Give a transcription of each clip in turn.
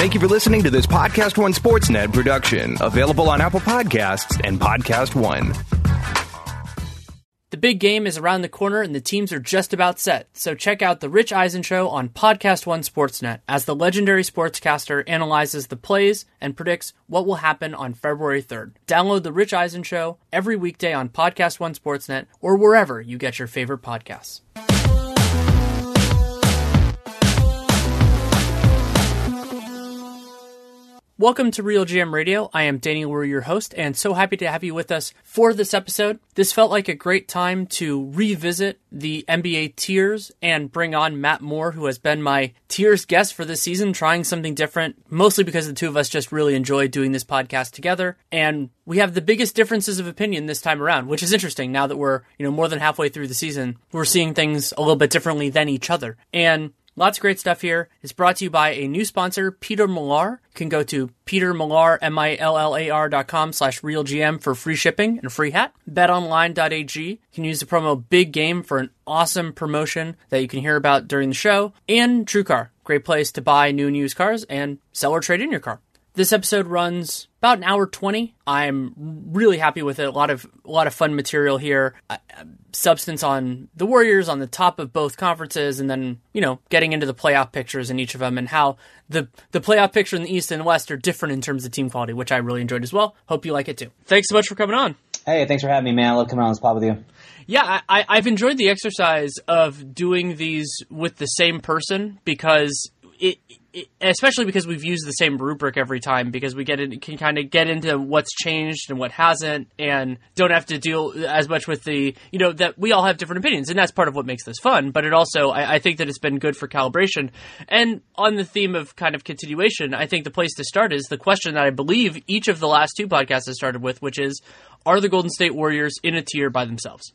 Thank you for listening to this Podcast One Sportsnet production, available on Apple Podcasts and Podcast One. The big game is around the corner and the teams are just about set, so check out The Rich Eisen Show on Podcast One Sportsnet as the legendary sportscaster analyzes the plays and predicts what will happen on February 3rd. Download The Rich Eisen Show every weekday on Podcast One Sportsnet or wherever you get your favorite podcasts. Welcome to Real GM Radio. I am Danny Leroux, your host, and so happy to have you with us for this episode. This felt like a great time to revisit the NBA tiers and bring on Matt Moore, who has been my tiers guest for this season, trying something different, mostly because the two of us just really enjoy doing this podcast together. And we have the biggest differences of opinion this time around, which is interesting now that we're, you know, more than halfway through the season. We're seeing things a little bit differently than each other. And Lots of great stuff here. It's brought to you by a new sponsor, Peter Millar. You can go to petermillar, M-I-L-L-A-R dot com slash realgm for free shipping and free hat. BetOnline.ag. You can use the promo Big Game for an awesome promotion that you can hear about during the show. And TrueCar. Great place to buy new and used cars and sell or trade in your car. This episode runs about an hour 20. I'm really happy with it. A lot of a lot of fun material here. Uh, substance on the Warriors on the top of both conferences and then, you know, getting into the playoff pictures in each of them and how the the playoff picture in the East and West are different in terms of team quality, which I really enjoyed as well. Hope you like it too. Thanks so much for coming on. Hey, thanks for having me, man. I love coming on this pod with you. Yeah, I, I've enjoyed the exercise of doing these with the same person because it, it, especially because we've used the same rubric every time because we get it can kind of get into what's changed and what hasn't and don't have to deal as much with the you know that we all have different opinions and that's part of what makes this fun but it also I, I think that it's been good for calibration. And on the theme of kind of continuation I think the place to start is the question that I believe each of the last two podcasts has started with which is are the Golden State Warriors in a tier by themselves?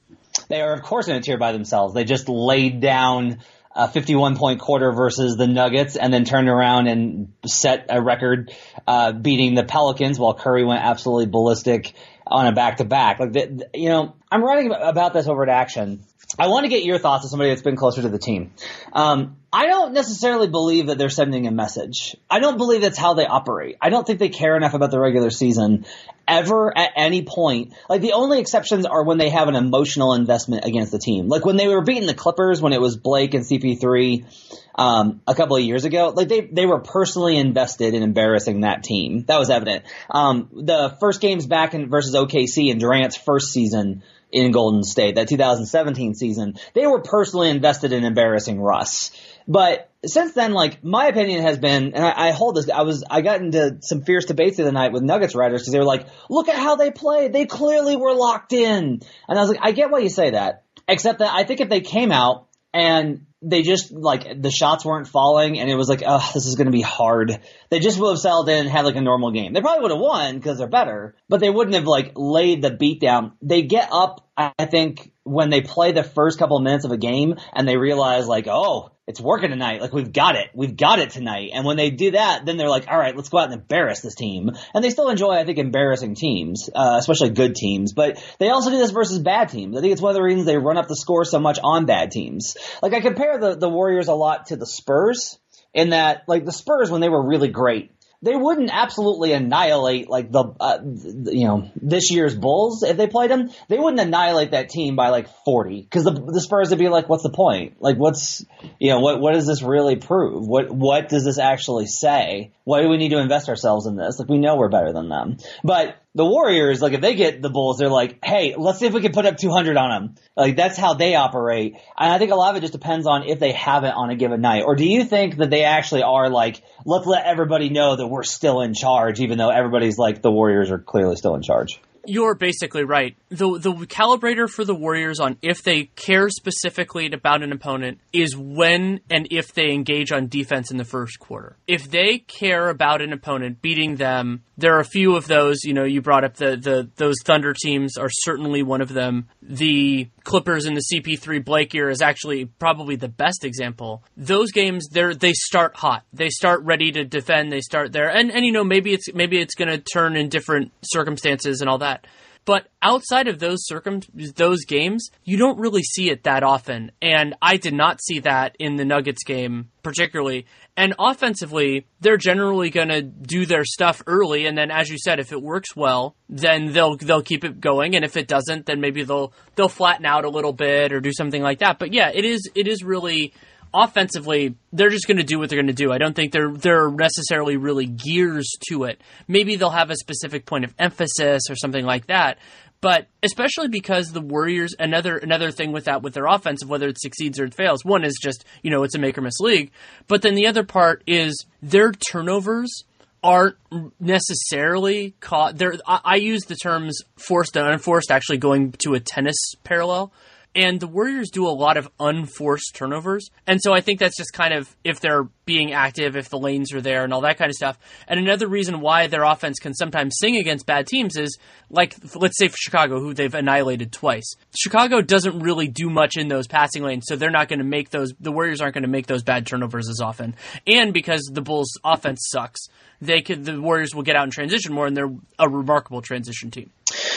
They are of course in a tier by themselves. They just laid down a 51 point quarter versus the Nuggets and then turned around and set a record, uh, beating the Pelicans while Curry went absolutely ballistic on a back to back. Like, the, you know, I'm writing about this over at Action. I want to get your thoughts as somebody that's been closer to the team. Um, I don't necessarily believe that they're sending a message. I don't believe that's how they operate. I don't think they care enough about the regular season ever at any point. Like the only exceptions are when they have an emotional investment against the team. Like when they were beating the Clippers when it was Blake and CP3 um, a couple of years ago. Like they they were personally invested in embarrassing that team. That was evident. Um, the first games back in versus OKC in Durant's first season in Golden State, that 2017 season, they were personally invested in embarrassing Russ. But since then, like my opinion has been, and I, I, hold this. I was I got into some fierce debates the other night with Nuggets writers because they were like, "Look at how they played. They clearly were locked in." And I was like, "I get why you say that, except that I think if they came out and they just like the shots weren't falling, and it was like, oh, this is going to be hard. They just would have settled in and had like a normal game. They probably would have won because they're better, but they wouldn't have like laid the beat down. They get up, I think, when they play the first couple of minutes of a game and they realize like, oh, it's working tonight. Like we've got it. We've got it tonight. And when they do that, then they're like, all right, let's go out and embarrass this team. And they still enjoy, I think, embarrassing teams, uh, especially good teams. But they also do this versus bad teams. I think it's one of the reasons they run up the score so much on bad teams. Like I compare the, the Warriors a lot to the Spurs in that, like the Spurs when they were really great, they wouldn't absolutely annihilate like the uh, you know this year's Bulls if they played them. They wouldn't annihilate that team by like forty because the, the Spurs would be like, what's the point? Like, what's you know what what does this really prove? What what does this actually say? Why do we need to invest ourselves in this? Like, we know we're better than them, but the Warriors, like if they get the Bulls, they're like, hey, let's see if we can put up 200 on them. Like that's how they operate. And I think a lot of it just depends on if they have it on a given night. Or do you think that they actually are like, let's let everybody know that we're still in charge, even though everybody's like, the Warriors are clearly still in charge? You're basically right. The the calibrator for the Warriors on if they care specifically about an opponent is when and if they engage on defense in the first quarter. If they care about an opponent beating them, there are a few of those. You know, you brought up the the those Thunder teams are certainly one of them. The Clippers in the CP3 Blake year is actually probably the best example. Those games, they they start hot. They start ready to defend. They start there, and and you know maybe it's maybe it's going to turn in different circumstances and all that. But outside of those circum those games, you don't really see it that often. And I did not see that in the Nuggets game particularly. And offensively, they're generally going to do their stuff early and then as you said if it works well, then they'll they'll keep it going and if it doesn't, then maybe they'll they'll flatten out a little bit or do something like that. But yeah, it is it is really offensively, they're just going to do what they're going to do. I don't think they're they're necessarily really gears to it. Maybe they'll have a specific point of emphasis or something like that. But especially because the Warriors, another another thing with that with their offensive, whether it succeeds or it fails, one is just you know it's a make or miss league. But then the other part is their turnovers aren't necessarily caught. There, I, I use the terms forced and unforced, actually going to a tennis parallel and the Warriors do a lot of unforced turnovers. And so I think that's just kind of if they're being active, if the lanes are there, and all that kind of stuff. And another reason why their offense can sometimes sing against bad teams is like, let's say for Chicago, who they've annihilated twice. Chicago doesn't really do much in those passing lanes, so they're not going to make those, the Warriors aren't going to make those bad turnovers as often. And because the Bulls' offense sucks, they could, the Warriors will get out and transition more, and they're a remarkable transition team.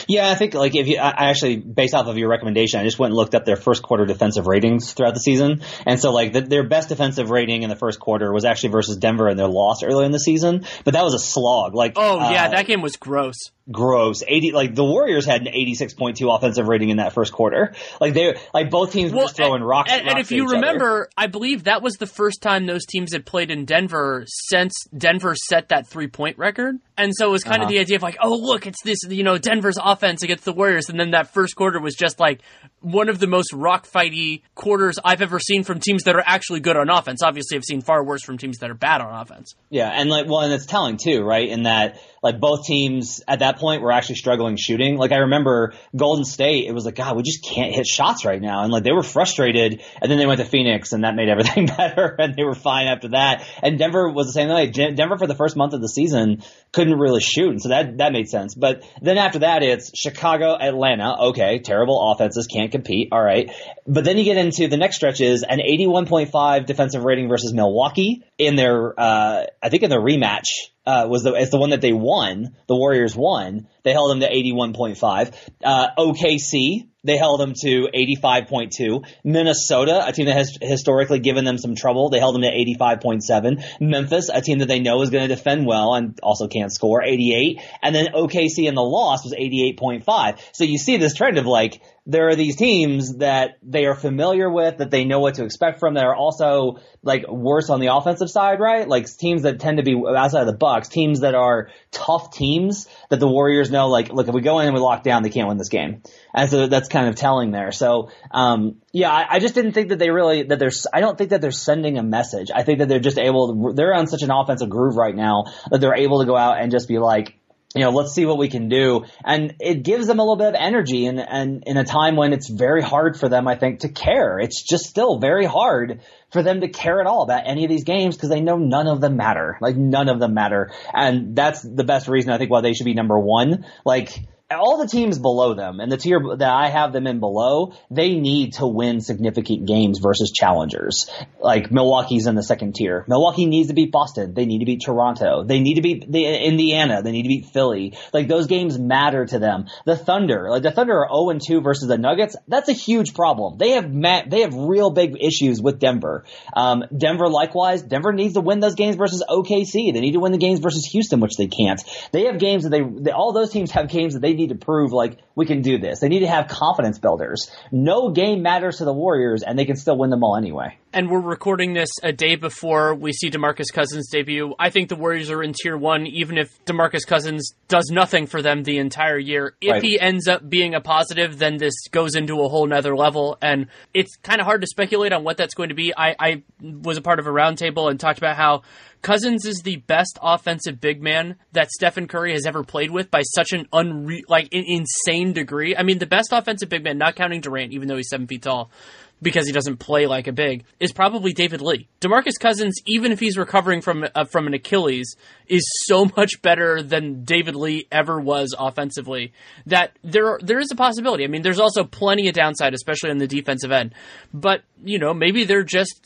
Yeah, I think like if you, I actually based off of your recommendation, I just went and looked up their first quarter defensive ratings throughout the season, and so like the, their best defensive rating in the first quarter was actually versus Denver and their loss earlier in the season, but that was a slog. Like, oh yeah, uh, that game was gross gross. 80 like the Warriors had an 86.2 offensive rating in that first quarter. Like they like both teams well, were throwing and, rocks. And, rocks and if you remember, other. I believe that was the first time those teams had played in Denver since Denver set that three point record. And so it was kind uh-huh. of the idea of like, oh look, it's this you know Denver's offense against the Warriors, and then that first quarter was just like one of the most rock fighty quarters I've ever seen from teams that are actually good on offense. Obviously, I've seen far worse from teams that are bad on offense. Yeah, and like well, and it's telling too, right? In that like both teams at that point were actually struggling shooting. Like I remember Golden State, it was like, God, we just can't hit shots right now. And like they were frustrated and then they went to Phoenix and that made everything better and they were fine after that. And Denver was the same way. Denver for the first month of the season couldn't really shoot. And so that, that made sense. But then after that, it's Chicago, Atlanta. Okay. Terrible offenses can't compete. All right. But then you get into the next stretches an 81.5 defensive rating versus Milwaukee in their, uh, I think in their rematch uh, was the it's the one that they won. The Warriors won. They held them to 81.5. Uh, OKC they held them to 85.2. Minnesota, a team that has historically given them some trouble, they held them to 85.7. Memphis, a team that they know is going to defend well and also can't score, 88. And then OKC in the loss was 88.5. So you see this trend of like there are these teams that they are familiar with, that they know what to expect from, that are also like worse on the offensive side, right? Like teams that tend to be outside of the Bucks, teams that are tough teams that the Warriors know, like, look, if we go in and we lock down, they can't win this game. And so that's kind of telling there. So, um, yeah, I, I, just didn't think that they really, that they're, I don't think that they're sending a message. I think that they're just able to, they're on such an offensive groove right now that they're able to go out and just be like, you know, let's see what we can do. And it gives them a little bit of energy and, and in a time when it's very hard for them, I think, to care. It's just still very hard for them to care at all about any of these games because they know none of them matter. Like none of them matter. And that's the best reason I think why they should be number one. Like, all the teams below them and the tier that I have them in below, they need to win significant games versus challengers. Like Milwaukee's in the second tier. Milwaukee needs to beat Boston. They need to beat Toronto. They need to beat the, Indiana. They need to beat Philly. Like those games matter to them. The Thunder, like the Thunder are 0 and 2 versus the Nuggets. That's a huge problem. They have they have real big issues with Denver. Um, Denver likewise, Denver needs to win those games versus OKC. They need to win the games versus Houston, which they can't. They have games that they, they all those teams have games that they need to prove like we can do this. They need to have confidence builders. No game matters to the Warriors, and they can still win them all anyway. And we're recording this a day before we see DeMarcus Cousins debut. I think the Warriors are in tier one, even if DeMarcus Cousins does nothing for them the entire year. If Right. he ends up being a positive, then this goes into a whole nother level. And it's kind of hard to speculate on what that's going to be. I, I was a part of a roundtable and talked about how Cousins is the best offensive big man that Stephen Curry has ever played with by such an unre- like in- insane degree. I mean, the best offensive big man, not counting Durant, even though he's seven feet tall, because he doesn't play like a big, is probably David Lee. Demarcus Cousins, even if he's recovering from uh, from an Achilles, is so much better than David Lee ever was offensively. That there there is a possibility. I mean, there's also plenty of downside, especially on the defensive end. But you know, maybe they're just.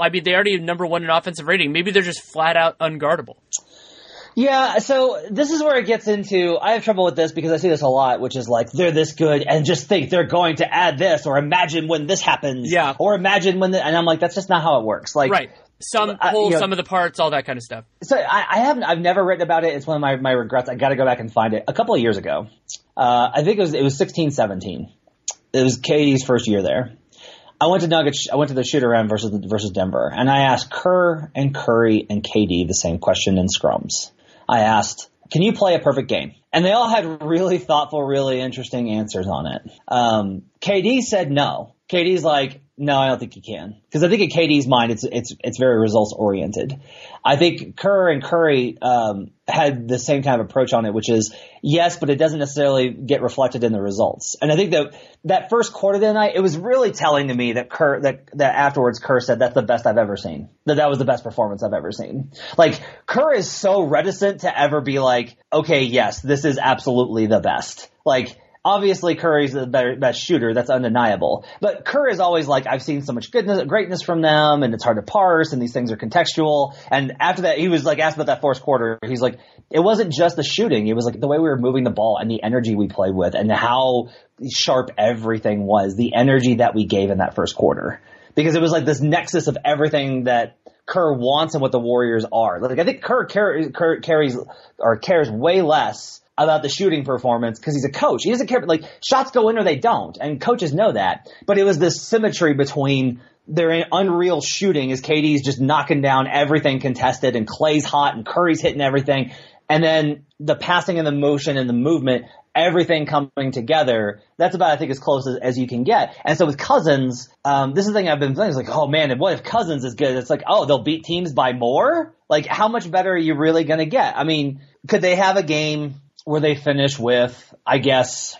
I mean, they already have number one in offensive rating. Maybe they're just flat out unguardable. Yeah, so this is where it gets into. I have trouble with this because I see this a lot, which is like they're this good and just think they're going to add this, or imagine when this happens, Yeah. or imagine when, the, and I'm like, that's just not how it works. Like, Right. Some whole, you know- some of the parts, all that kind of stuff. So I, I haven't, I've never written about it. It's one of my, my regrets. I got to go back and find it. A couple of years ago, uh, I think it was it was 16, 17. It was KD's first year there. I went to Nuggets. I went to the shoot around versus versus Denver, and I asked Kerr and Curry and KD the same question in scrums. I asked, "Can you play a perfect game?" And they all had really thoughtful, really interesting answers on it. Um, KD said no. KD's like, no, I don't think you can. Because I think in KD's mind, it's it's it's very results oriented. I think Kerr and Curry um, had the same kind of approach on it, which is yes, but it doesn't necessarily get reflected in the results. And I think that that first quarter of the night, it was really telling to me that Kerr that that afterwards Kerr said that's the best I've ever seen. That that was the best performance I've ever seen. Like Kerr is so reticent to ever be like, okay, yes, this is absolutely the best. Like obviously Curry's the better, best shooter. That's undeniable. But Kerr is always like, I've seen so much goodness, greatness from them, and it's hard to parse, and these things are contextual. And after that, he was like asked about that fourth quarter. He's like, it wasn't just the shooting. It was like the way we were moving the ball and the energy we played with, and how sharp everything was. The energy that we gave in that first quarter, because it was like this nexus of everything that. Kerr wants and what the Warriors are. Like I think Kerr, Kerr, Kerr carries or cares way less about the shooting performance because he's a coach. He doesn't care. Like shots go in or they don't, and coaches know that. But it was this symmetry between their unreal shooting as KD's just knocking down everything contested, and Klay's hot, and Curry's hitting everything, and then the passing and the motion and the movement, everything coming together. That's about I think as close as, as you can get. And so with Cousins, um, this is the thing I've been thinking. It's like, oh man, what if Cousins is good? It's like, oh, they'll beat teams by more. Like, how much better are you really going to get? I mean, could they have a game? Where they finish with, I guess,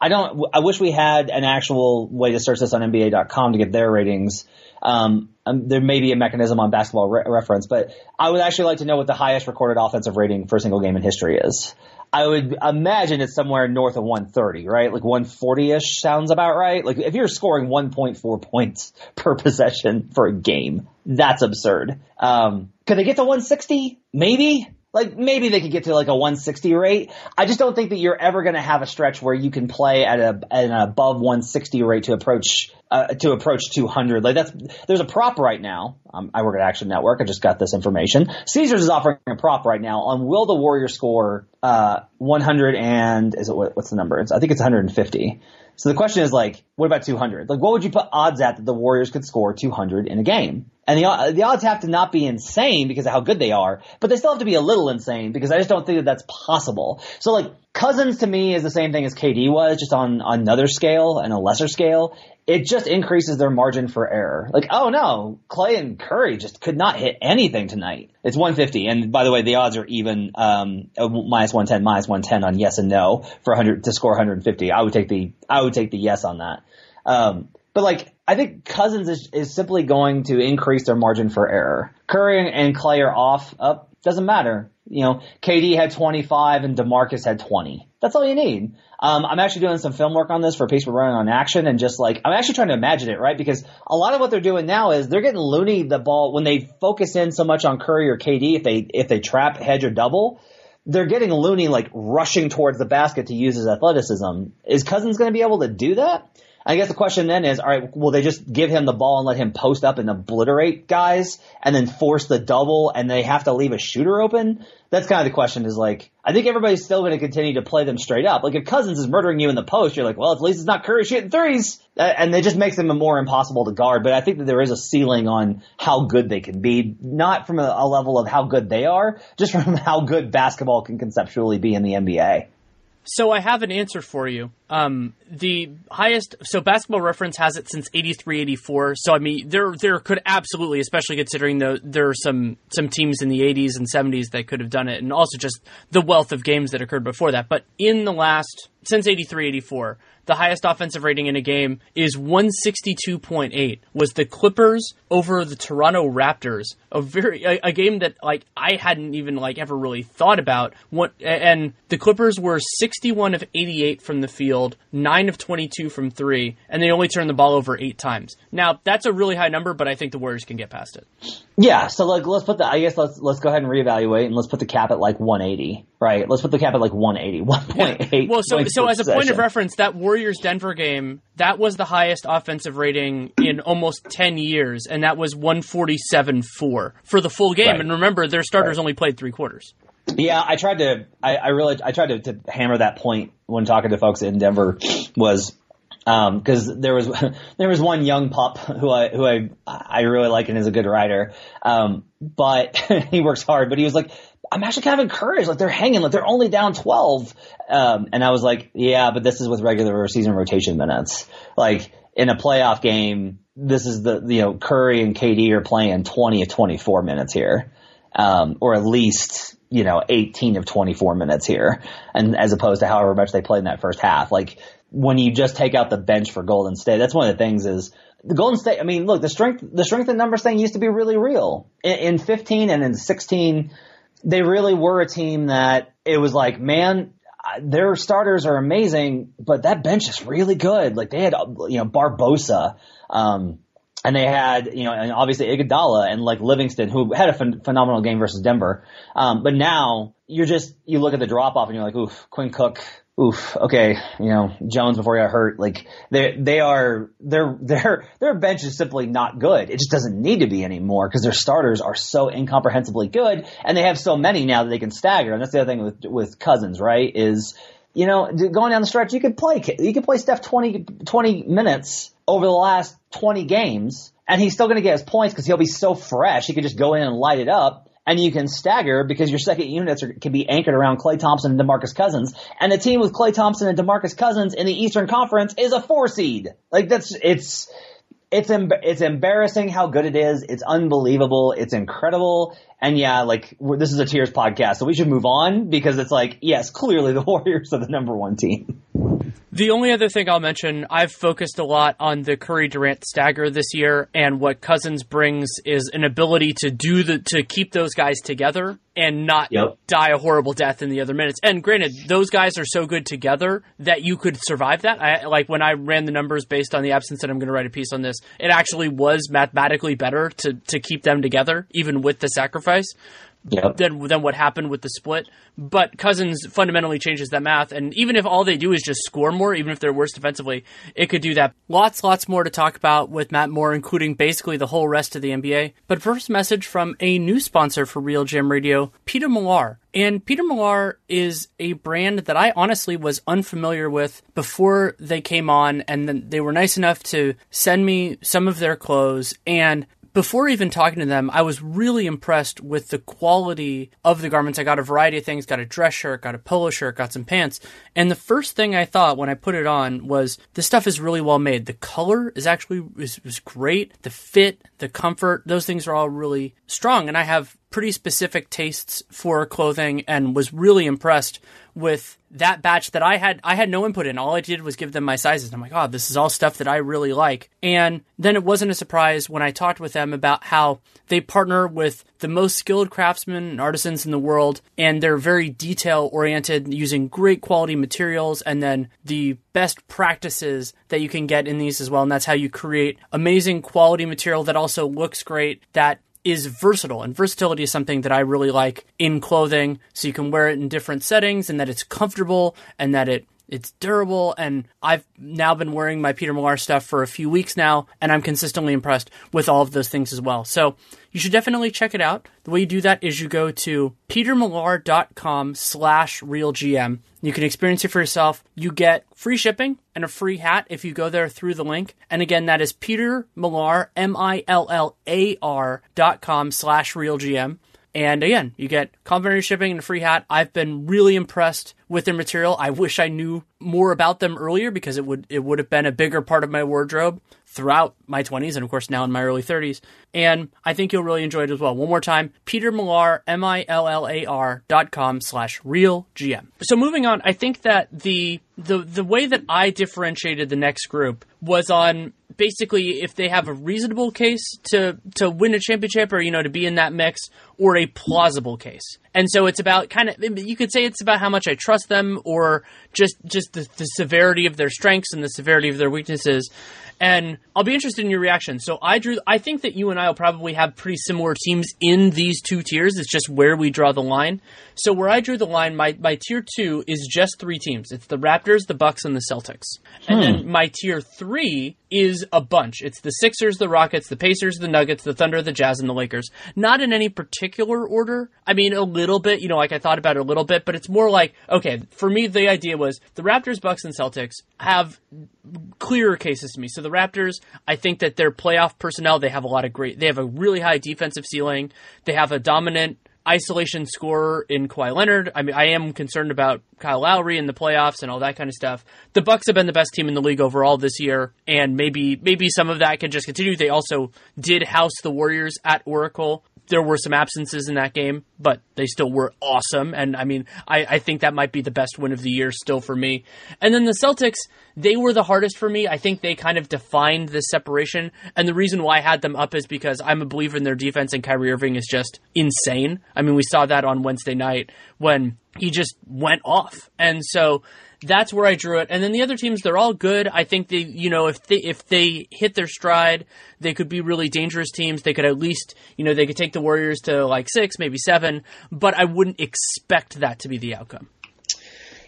I don't, I wish we had an actual way to search this on NBA.com to get their ratings. Um, um, there may be a mechanism on basketball re- reference, but I would actually like to know what the highest recorded offensive rating for a single game in history is. I would imagine it's somewhere north of 130, right? Like 140-ish sounds about right. Like if you're scoring 1.4 points per possession for a game, that's absurd. Um, could they get to 160? Maybe. Like maybe they could get to like a 160 rate. I just don't think that you're ever going to have a stretch where you can play at a at an above 160 rate to approach uh, to approach 200. Like that's there's a prop right now. Um, I work at Action Network. I just got this information. Caesars is offering a prop right now on will the Warriors score uh, 100 and is it what, what's the number? It's, I think it's 150. So the question is like, what about 200? Like, what would you put odds at that the Warriors could score 200 in a game? And the uh, the odds have to not be insane because of how good they are, but they still have to be a little insane because I just don't think that that's possible. So like Cousins to me is the same thing as KD was, just on another scale and a lesser scale. It just increases their margin for error. Like, oh no, Klay and Curry just could not hit anything tonight. It's 150, and by the way, the odds are even um, minus 110, minus 110 on yes and no for 100 to score 150. I would take the I would take the yes on that. Um, but like, I think Cousins is, is simply going to increase their margin for error. Curry and Klay are off. Up doesn't matter. You know, KD had 25 and DeMarcus had 20. That's all you need. Um, I'm actually doing some film work on this for a piece we're running on action and just like, I'm actually trying to imagine it, right? Because a lot of what they're doing now is they're getting Looney the ball when they focus in so much on Curry or KD if they, if they trap, hedge or double they're getting Looney like rushing towards the basket to use his athleticism. Is Cousins going to be able to do that? I guess the question then is, all right, will they just give him the ball and let him post up and obliterate guys and then force the double and they have to leave a shooter open? That's kind of the question is like, I think everybody's still going to continue to play them straight up. Like if Cousins is murdering you in the post, you're like, well, at least it's not Curry shooting threes. And it just makes them more impossible to guard. But I think that there is a ceiling on how good they can be, not from a, a level of how good they are, just from how good basketball can conceptually be in the NBA. So I have an answer for you. Um, the highest, so Basketball Reference has it since 83, 84. So I mean, there there could absolutely, especially considering the, there are some some teams in the 80s and 70s that could have done it, and also just the wealth of games that occurred before that. But in the last since 83, 84, the highest offensive rating in a game is 162.8 was the Clippers over the Toronto Raptors a very a, a, game that like I hadn't even like ever really thought about what and the Clippers were 61 of 88 from the field 9 of 22 from 3 and they only turned the ball over 8 times now that's a really high number but I think the Warriors can get past it yeah so like let's put the I guess let's let's go ahead and reevaluate and let's put the cap at like 180 right let's put the cap at like 180 1.8 yeah. well so so as a point of reference that Warriors Denver game, that was the highest offensive rating in almost 10 years, and that was 147 4 for the full game. Right. And remember, their starters right. only played three quarters. Yeah, I tried to, I, I really, I tried to, to, hammer that point when talking to folks in Denver was, um, cause there was, there was one young pup who I, who I, I really like and is a good writer. Um, but he works hard, but he was like, I'm actually kind of encouraged. Like they're hanging, like they're only down 12. Um, and I was like, yeah, but this is with regular season rotation minutes. Like in a playoff game, this is the, you know, Curry and KD are playing 20 of 24 minutes here. Um, or at least, you know, 18 of 24 minutes here. And as opposed to however much they played in that first half. Like when you just take out the bench for Golden State, that's one of the things is the Golden State, I mean, look, the strength, the strength in numbers thing used to be really real. In, in 15 and in 16, they really were a team that it was like, man, their starters are amazing, but that bench is really good. Like they had, you know, Barbosa, um, and they had, you know, and obviously Iguodala and like Livingston, who had a ph- phenomenal game versus Denver. Um, but now you're just, you look at the drop off and you're like, oof, Quinn Cook, oof, okay, you know, Jones before he got hurt, like they they are their their their bench is simply not good. It just doesn't need to be anymore because their starters are so incomprehensibly good, and they have so many now that they can stagger. And that's the other thing with with Cousins, right? Is you know, going down the stretch, you could play you could play Steph 20, 20 minutes over the last twenty games, and he's still going to get his points because he'll be so fresh. He could just go in and light it up and you can stagger because your second units are, can be anchored around Klay Thompson and DeMarcus Cousins. And a team with Klay Thompson and DeMarcus Cousins in the Eastern Conference is a four seed. Like that's it's it's it's embarrassing how good it is. It's unbelievable. It's incredible. And yeah, like this is a tiers podcast, so we should move on because it's like yes, clearly the Warriors are the number one team. The only other thing I'll mention, I've focused a lot on the Curry Durant stagger this year, and what Cousins brings is an ability to do the to keep those guys together and not yep. die a horrible death in the other minutes. And granted, those guys are so good together that you could survive that. I like when I ran the numbers based on the absence, and I'm going to write a piece on this. It actually was mathematically better to to keep them together, even with the sacrifice yep. than than what happened with the split. But Cousins fundamentally changes that math, and even if all they do is just score more, even if they're worse defensively, it could do that. Lots, lots more to talk about with Matt Moore, including basically the whole rest of the NBA. But first, message from a new sponsor for RealGM Radio, Peter Millar. And Peter Millar is a brand that I honestly was unfamiliar with before they came on, and then they were nice enough to send me some of their clothes. And before even talking to them, I was really impressed with the quality of the garments. I got a variety of things, got a dress shirt, got a polo shirt, got some pants. And the first thing I thought when I put it on was this stuff is really well made. The color is actually is, is great. The fit, the comfort, those things are all really strong. And I have pretty specific tastes for clothing and was really impressed with that batch that I had I had no input in. All I did was give them my sizes. I'm like, oh, this is all stuff that I really like. And then it wasn't a surprise when I talked with them about how they partner with the most skilled craftsmen and artisans in the world, and they're very detail oriented, using great quality materials and then the best practices that you can get in these as well. And that's how you create amazing quality material that also looks great, that is versatile and versatility is something that I really like in clothing so you can wear it in different settings and that it's comfortable and that it It's durable, and I've now been wearing my Peter Millar stuff for a few weeks now, and I'm consistently impressed with all of those things as well. So you should definitely check it out. The way you do that is you go to petermillar.com slash realgm. You can experience it for yourself. You get free shipping and a free hat if you go there through the link. And again, that is Peter Millar, dot com slash realgm. And again, you get complimentary shipping and a free hat. I've been really impressed with their material. I wish I knew more about them earlier because it would it would have been a bigger part of my wardrobe throughout my 20s and of course now in my early 30s. And I think you'll really enjoy it as well. One more time, Peter Millar, M-I-L-L-A-R dot com slash real GM. So moving on, I think that the, the, the way that I differentiated the next group was on basically if they have a reasonable case to, to win a championship or, you know, to be in that mix or a plausible case. And so it's about kind of you could say it's about how much I trust them or just just the, the severity of their strengths and the severity of their weaknesses and I'll be interested in your reaction. So I drew. I think that you and I will probably have pretty similar teams in these two tiers. It's just where we draw the line. So where I drew the line, my my tier two is just three teams. It's the Raptors, the Bucks, and the Celtics. And hmm. then my tier three is a bunch. It's the Sixers, the Rockets, the Pacers, the Nuggets, the Thunder, the Jazz, and the Lakers. Not in any particular order. I mean, a little bit. You know, like I thought about it a little bit, but it's more like okay. For me, the idea was the Raptors, Bucks, and Celtics have clearer cases to me. So the Raptors, I think that their playoff personnel, they have a lot of great, they have a really high defensive ceiling. They have a dominant isolation scorer in Kawhi Leonard. I mean, I am concerned about Kyle Lowry in the playoffs and all that kind of stuff. The Bucks have been the best team in the league overall this year, and maybe maybe some of that can just continue. They also did house the Warriors at Oracle there were some absences in that game, but they still were awesome. And I mean, I, I, think that might be the best win of the year still for me. And then the Celtics, they were the hardest for me. I think they kind of defined this separation. And the reason why I had them up is because I'm a believer in their defense and Kyrie Irving is just insane. I mean, we saw that on Wednesday night when he just went off. And so that's where I drew it. And then the other teams, they're all good. I think they, you know, if they if they hit their stride, they could be really dangerous teams. They could at least, you know, they could take the Warriors to like six, maybe seven. But I wouldn't expect that to be the outcome.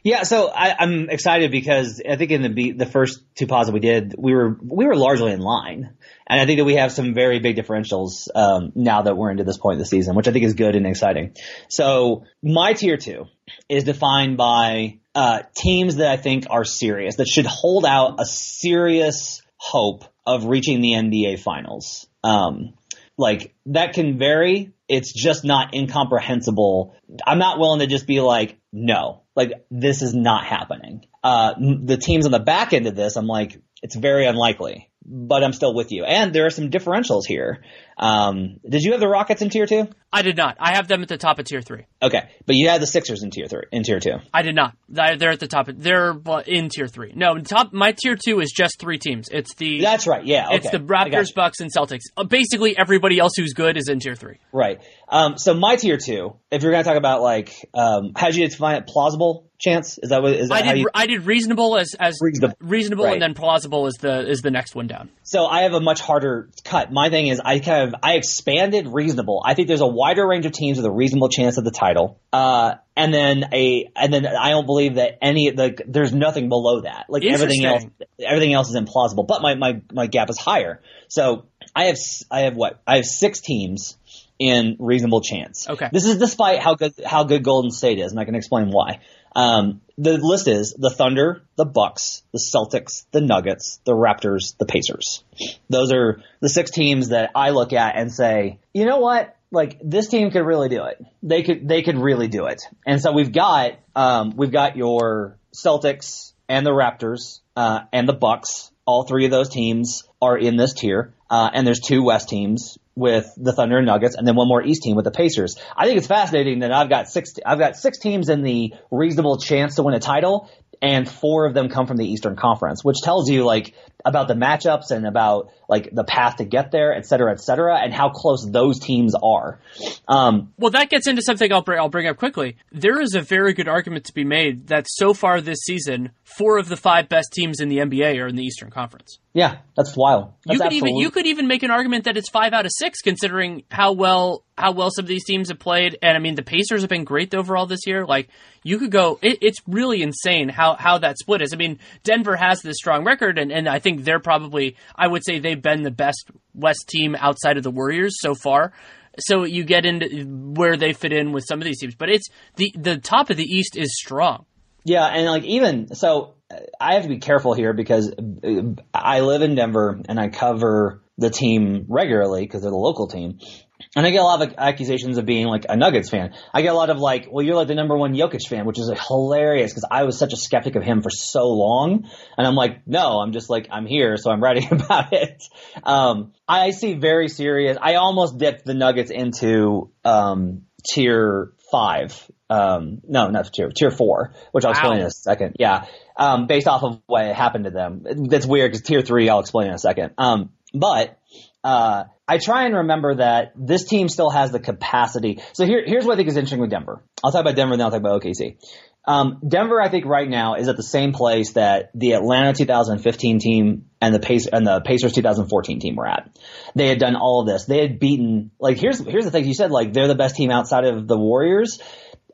Yeah, so I, am excited because I think in the the first two pods that we did, we were we were largely in line, and I think that we have some very big differentials um, now that we're into this point of the season, which I think is good and exciting. So my tier two is defined by uh, teams that I think are serious, that should hold out a serious hope of reaching the NBA finals. Um, like that can vary. It's just not incomprehensible. I'm not willing to just be like, no, like this is not happening. Uh, the teams on the back end of this, I'm like, it's very unlikely but I'm still with you. And there are some differentials here. Um, did you have the Rockets in tier two? I did not. I have them at the top of tier three. Okay, but you had the Sixers in tier three. In tier two, I did not. They're at the top. Of, they're in tier three. No, top. My tier two is just three teams. It's the. That's right. Yeah. Okay. It's the Raptors, Bucks, and Celtics. Uh, basically, everybody else who's good is in tier three. Right. Um, so my tier two, if you're going to talk about like, um, how do you define it? Plausible chance? Is that what? Is that I did. You... I did reasonable as as reasonable, reasonable right. and then plausible is the is the next one down. So I have a much harder cut. My thing is I kind of I expanded reasonable. I think there's a wider range of teams with a reasonable chance of the title. Uh, and then a and then I don't believe that any like there's nothing below that. Like everything else everything else is implausible. But my my my gap is higher. So I have I have what I have six teams in reasonable chance. Okay. This is despite how good how good Golden State is, and I can explain why. Um, the list is the Thunder, the Bucks, the Celtics, the Nuggets, the Raptors, the Pacers. Those are the six teams that I look at and say, you know what? Like this team could really do it. They could they could really do it. And so we've got um, we've got your Celtics and the Raptors uh, and the Bucks. All three of those teams are in this tier. Uh, and there's two West teams with the Thunder and Nuggets, and then one more East team with the Pacers. I think it's fascinating that I've got six. I've got six teams in the reasonable chance to win a title, and four of them come from the Eastern Conference, which tells you like about the matchups and about like the path to get there, et cetera, et cetera, and how close those teams are. Um, well, that gets into something I'll bring, I'll bring up quickly. There is a very good argument to be made that so far this season, four of the five best teams in the NBA are in the Eastern Conference. Yeah, that's wild. That's you could even you could even make an argument that it's five out of six, considering how well how well some of these teams have played. And I mean, the Pacers have been great overall this year. Like you could go, it, it's really insane how how that split is. I mean, Denver has this strong record, and and I think they're probably I would say they've been the best West team outside of the Warriors so far. So you get into where they fit in with some of these teams, but it's the the top of the East is strong. Yeah, and like even so, I have to be careful here because uh, I live in Denver and I cover the team regularly because they're the local team. And I get a lot of accusations of being like a Nuggets fan. I get a lot of like, well, you're like the number one Jokic fan, which is like hilarious because I was such a skeptic of him for so long. And I'm like, no, I'm just like, I'm here, so I'm writing about it. Um, I see very serious. I almost dipped the Nuggets into um, tier five. Um, no, not tier tier four, which I'll explain in a second. Yeah, um, based off of what happened to them. That's weird because tier three, I'll explain in a second. Um, but uh, I try and remember that this team still has the capacity. So here, here's what I think is interesting with Denver. I'll talk about Denver, and then I'll talk about OKC. Um, Denver, I think right now is at the same place that the Atlanta 2015 team and the and the Pacers 2014 team were at. They had done all of this. They had beaten like here's here's the thing you said like they're the best team outside of the Warriors.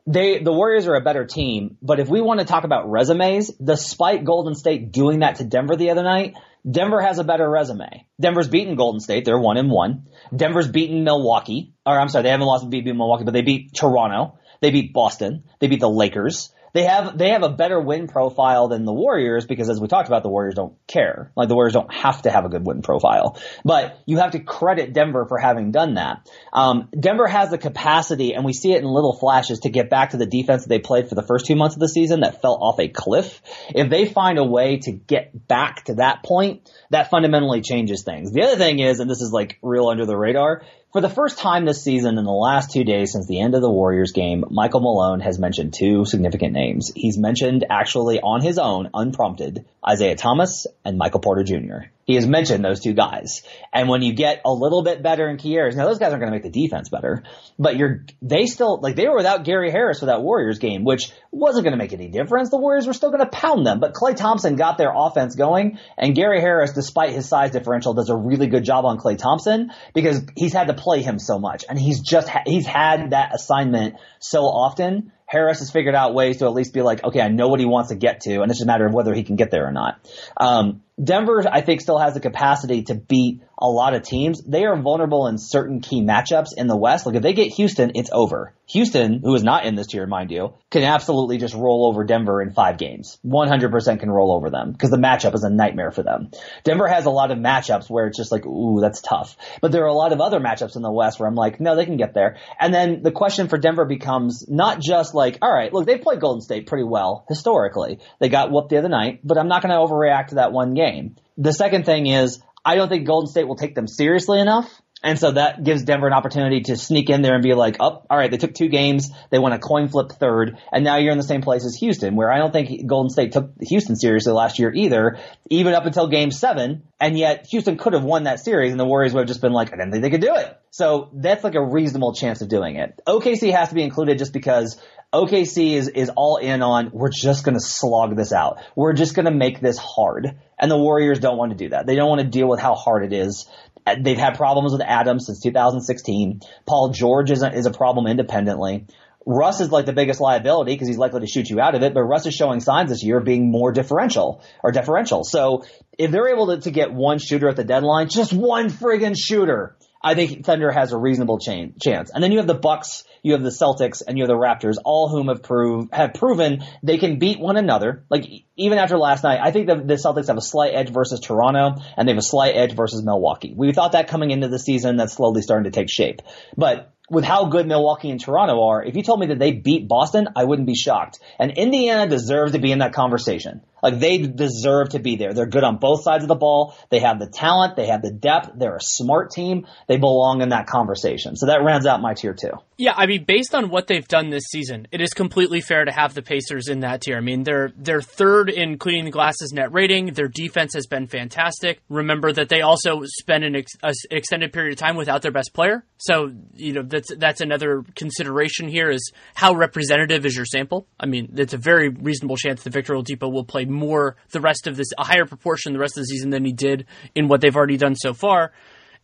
They the Warriors are a better team, but if we want to talk about resumes, despite Golden State doing that to Denver the other night, Denver has a better resume. Denver's beaten Golden State. They're one and one. Denver's beaten Milwaukee. Or I'm sorry, they haven't lost beat, beat Milwaukee, but they beat Toronto. They beat Boston. They beat the Lakers they have they have a better win profile than the Warriors because as we talked about, the Warriors don't care. Like the Warriors don't have to have a good win profile, but you have to credit Denver for having done that. Um, Denver has the capacity, and we see it in little flashes to get back to the defense that they played for the first two months of the season that fell off a cliff. If they find a way to get back to that point, that fundamentally changes things. The other thing is, and this is like real under the radar, for the first time this season, in the last two days since the end of the Warriors game, Michael Malone has mentioned two significant names. He's mentioned actually on his own, unprompted, Isaiah Thomas and Michael Porter Jr he has mentioned those two guys. And when you get a little bit better in key areas, now those guys aren't going to make the defense better, but you're, they still, like they were without Gary Harris for that Warriors game, which wasn't going to make any difference. The Warriors were still going to pound them, but Klay Thompson got their offense going and Gary Harris, despite his size differential, does a really good job on Klay Thompson because he's had to play him so much and he's just, he's had that assignment so often Harris has figured out ways to at least be like, okay, I know what he wants to get to, and it's just a matter of whether he can get there or not. Um, Denver, I think, still has the capacity to beat a lot of teams. They are vulnerable in certain key matchups in the West. Like if they get Houston, it's over. Houston, who is not in this tier, mind you, can absolutely just roll over Denver in five games. 100% can roll over them because the matchup is a nightmare for them. Denver has a lot of matchups where it's just like, ooh, that's tough. But there are a lot of other matchups in the West where I'm like, no, they can get there. And then the question for Denver becomes not just like, all right, look, they've played Golden State pretty well historically. They got whooped the other night, but I'm not going to overreact to that one game. The second thing is, I don't think Golden State will take them seriously enough. And so that gives Denver an opportunity to sneak in there and be like, oh, all right, they took two games, they won a coin flip third, and now you're in the same place as Houston, where I don't think Golden State took Houston seriously last year either, even up until game seven, and yet Houston could have won that series and the Warriors would have just been like, I didn't think they could do it. So that's like a reasonable chance of doing it. OKC has to be included just because OKC is, is all in on, we're just going to slog this out. We're just going to make this hard. And the Warriors don't want to do that. They don't want to deal with how hard it is. They've had problems with Adams since 2016. Paul George is a, is a problem independently. Russ is like the biggest liability because he's likely to shoot you out of it, but Russ is showing signs this year of being more differential or differential. So if they're able to, to get one shooter at the deadline, just one friggin' shooter, I think Thunder has a reasonable chain, chance. And then you have the Bucks, you have the Celtics, and you have the Raptors, all whom have proved have proven they can beat one another. Like even after last night, I think the, the Celtics have a slight edge versus Toronto, and they have a slight edge versus Milwaukee. We thought that coming into the season, that's slowly starting to take shape. But with how good Milwaukee and Toronto are, if you told me that they beat Boston, I wouldn't be shocked. And Indiana deserves to be in that conversation. Like they deserve to be there. They're good on both sides of the ball. They have the talent. They have the depth. They're a smart team. They belong in that conversation. So that rounds out my tier two. Yeah, I mean, based on what they've done this season, it is completely fair to have the Pacers in that tier. I mean, they're they're third in Cleaning the Glass's net rating. Their defense has been fantastic. Remember that they also spend an ex- extended period of time without their best player. So you know that's that's another consideration here is how representative is your sample. I mean, it's a very reasonable chance that Victor Oladipo will play more the rest of this, a higher proportion the rest of the season than he did in what they've already done so far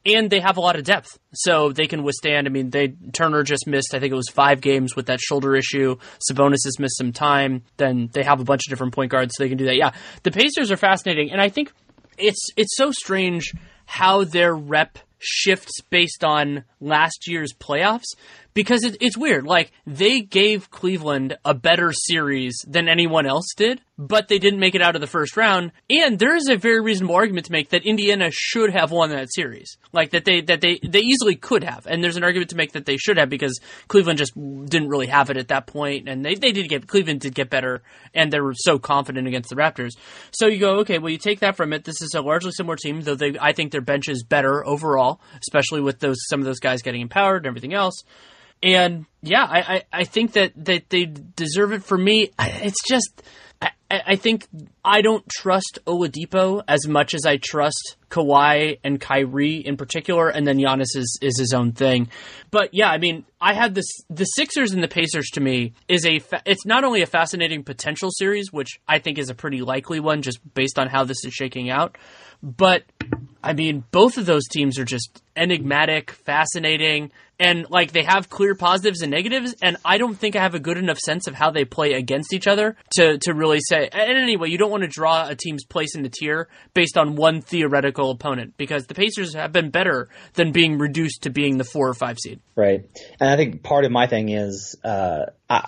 and they have a lot of depth, so they can withstand. I mean, they Turner just missed, I think it was five games with that shoulder issue. Sabonis has missed some time. Then they have a bunch of different point guards, so they can do that. Yeah, the Pacers are fascinating, and I think it's it's so strange how their rep shifts based on last year's playoffs because it, it's weird. Like they gave Cleveland a better series than anyone else did, but they didn't make it out of the first round. And there is a very reasonable argument to make that Indiana should have won that series, like that they that they they easily could have. And there's an argument to make that they should have because Cleveland just didn't really have it at that point. point, and they they did get Cleveland did get better, and they were so confident against the Raptors. So you go, okay, well you take that from it. This is a largely similar team, though they I think their bench is better overall, especially with those some of those guys getting empowered and everything else. And yeah, I, I, I think that, that they deserve it for me. It's just, I, I think I don't trust Oladipo as much as I trust Kawhi and Kyrie in particular, and then Giannis is, is his own thing. But yeah, I mean, I had this the Sixers and the Pacers to me is a fa- it's not only a fascinating potential series, which I think is a pretty likely one just based on how this is shaking out, but I mean, both of those teams are just enigmatic, fascinating and like they have clear positives and negatives and i don't think i have a good enough sense of how they play against each other to, to really say and anyway you don't want to draw a team's place in the tier based on one theoretical opponent because the pacers have been better than being reduced to being the four or five seed. Right. And i think part of my thing is uh, I,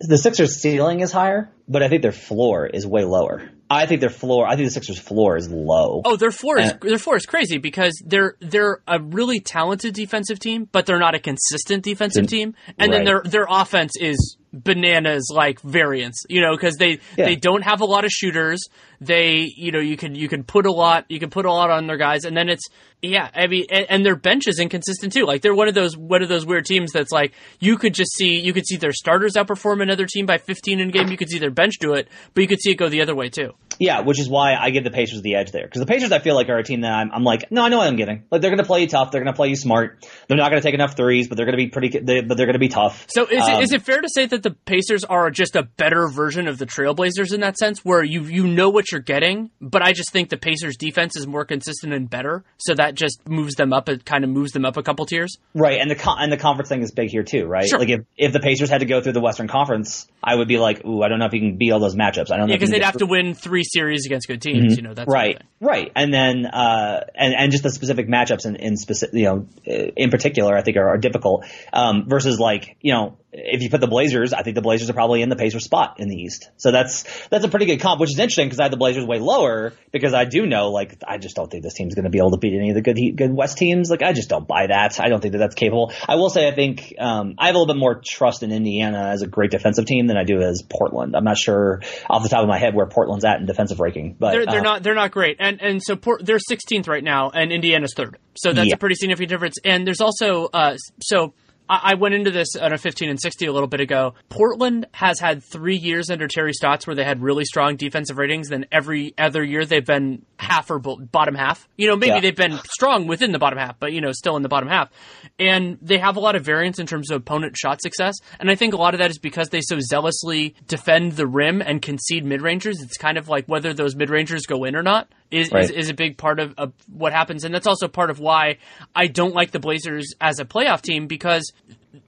the sixers ceiling is higher but i think their floor is way lower I think their floor. I think the Sixers' floor is low. Oh, their floor is their floor is crazy because they're they're a really talented defensive team, but they're not a consistent defensive team. And right. then their their offense is bananas like variance, you know, because they yeah. they don't have a lot of shooters. They, you know, you can you can put a lot you can put a lot on their guys, and then it's yeah, I mean, and, and, their bench is inconsistent too. Like they're one of those one of those weird teams that's like you could just see you could see their starters outperform another team by 15 in a game. You could see their bench do it, but you could see it go the other way too. Yeah, which is why I give the Pacers the edge there because the Pacers I feel like are a team that I'm, I'm like no I know what I'm getting. Like they're going to play you tough. They're going to play you smart. They're not going to take enough threes, but they're going to be pretty. They, but they're going to be tough. So is um, it, is it fair to say that the Pacers are just a better version of the Trailblazers in that sense, where you you know what you're getting, but I just think the Pacers defense is more consistent and better, so that just moves them up. It kind of moves them up a couple tiers. Right, and the con- and the conference thing is big here too, right? Sure. Like if if the Pacers had to go through the Western Conference, I would be like, ooh, I don't know if you can beat all those matchups. I don't know. Yeah, because they'd have to win three series against good teams. Mm-hmm. You know, that's right, right, and then uh, and and just the specific matchups in in specific, you know, in particular, I think are, are difficult. Um, versus like you know if you put the Blazers, I think the Blazers are probably in the Pacers spot in the East. So that's that's a pretty good comp, which is interesting because I had the Blazers way lower because I do know like I just don't think this team's going to be able to beat any of the good good West teams. Like I just don't buy that. I don't think that that's capable. I will say I think um, I have a little bit more trust in Indiana as a great defensive team than I do as Portland. I'm not sure off the top of my head where Portland's at in defensive ranking, but they're, they're uh, not they're not great. And and so Port, they're 16th right now, and Indiana's third. So that's yeah. a pretty significant difference. And there's also uh, so I went into this on a 15 and 60 a little bit ago. Portland has had three years under Terry Stotts where they had really strong defensive ratings. Then every other year they've been half or bottom half. You know, maybe yeah. they've been strong within the bottom half, but you know, still in the bottom half. And they have a lot of variance in terms of opponent shot success. And I think a lot of that is because they so zealously defend the rim and concede mid rangers. It's kind of like whether those mid rangers go in or not is, right. is, is a big part of, of what happens, and that's also part of why I don't like the Blazers as a playoff team because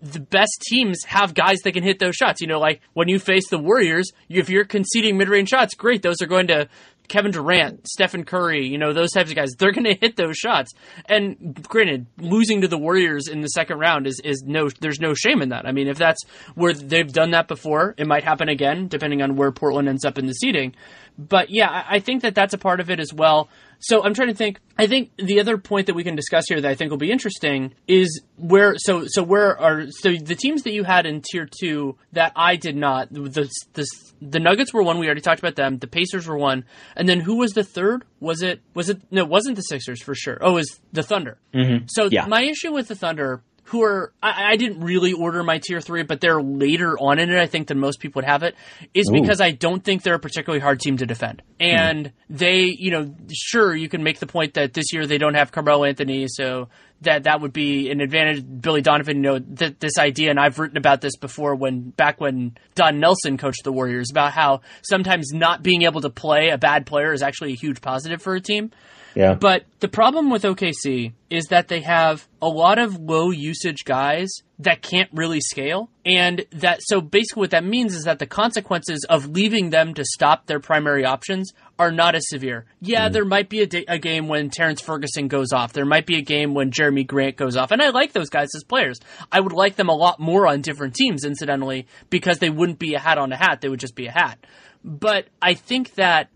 the best teams have guys that can hit those shots. You know, like when you face the Warriors, if you're conceding mid range shots, great. Those are going to Kevin Durant, Stephen Curry, you know, those types of guys, they're going to hit those shots. And granted, losing to the Warriors in the second round is, is no, there's no shame in that. I mean, if that's where they've done that before, it might happen again, depending on where Portland ends up in the seeding. But yeah, I think that that's a part of it as well. So I'm trying to think. I think the other point that we can discuss here that I think will be interesting is where. So so where are so the teams that you had in tier two that I did not. The the the Nuggets were one. We already talked about them. The Pacers were one, and then who was the third? Was it was it no? It wasn't the Sixers for sure. Oh, it was the Thunder. Mm-hmm. So Yeah. my issue with the Thunder, who are I, I didn't really order my tier three, but they're later on in it, I think, than most people would have it, is because I don't think they're a particularly hard team to defend. And they, you know, sure you can make the point that this year they don't have Carmelo Anthony, so that that would be an advantage. Billy Donovan, you know, th- this idea, and I've written about this before when back when Don Nelson coached the Warriors about how sometimes not being able to play a bad player is actually a huge positive for a team. Yeah. But the problem with OKC is that they have a lot of low usage guys that can't really scale. And that, so basically what that means is that the consequences of leaving them to stop their primary options are not as severe. Yeah, mm. there might be a, a game when Terrence Ferguson goes off. There might be a game when Jerami Grant goes off. And I like those guys as players. I would like them a lot more on different teams, incidentally, because they wouldn't be a hat on a hat. They would just be a hat. But I think that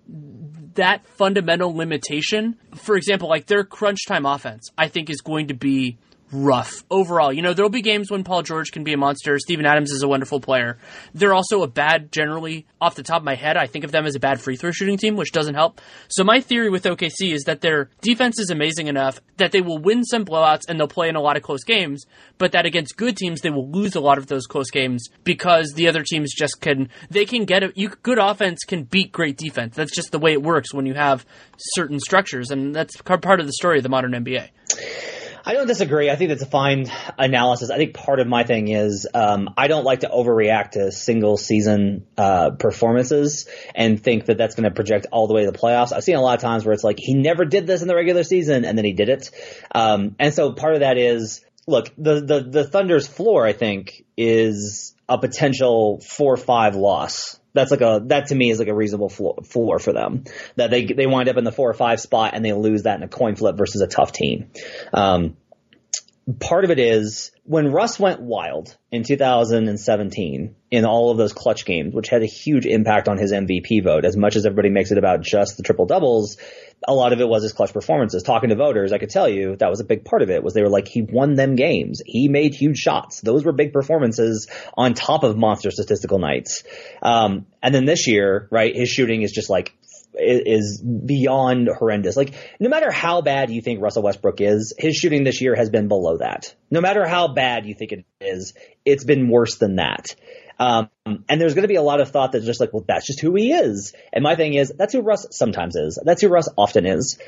that fundamental limitation, for example, like their crunch time offense, I think is going to be rough overall. You know, there'll be games when Paul George can be a monster. Steven Adams is a wonderful player. They're also a bad, generally, off the top of my head, I think of them as a bad free throw shooting team, which doesn't help. So my theory with OKC is that their defense is amazing enough that they will win some blowouts and they'll play in a lot of close games, but that against good teams, they will lose a lot of those close games because the other teams just can, they can get a, you, good offense can beat great defense. That's just the way it works when you have certain structures, and that's part of the story of the modern NBA. I don't disagree. I think that's a fine analysis. I think part of my thing is um, I don't like to overreact to single season uh, performances and think that that's going to project all the way to the playoffs. I've seen a lot of times where it's like he never did this in the regular season and then he did it. Um, and so part of that is look the the the Thunder's floor. I think is a potential four five loss. That's like a that to me is like a reasonable floor, for them. That they they wind up in the four or five spot and they lose that in a coin flip versus a tough team. Um, part of it is when Russ went wild in 2017 in all of those clutch games, which had a huge impact on his MVP vote. As much as everybody makes it about just the triple doubles, a lot of it was his clutch performances. Talking to voters, I could tell you that was a big part of it. Was they were like he won them games. He made huge shots. Those were big performances on top of monster statistical nights. Um, and then this year, right, his shooting is just like is beyond horrendous. Like, no matter how bad you think Russell Westbrook is, his shooting this year has been below that. No matter how bad you think it is, it's been worse than that. Um, and there's going to be a lot of thought that's just like, well, that's just who he is. And my thing is, that's who Russ sometimes is. That's who Russ often is.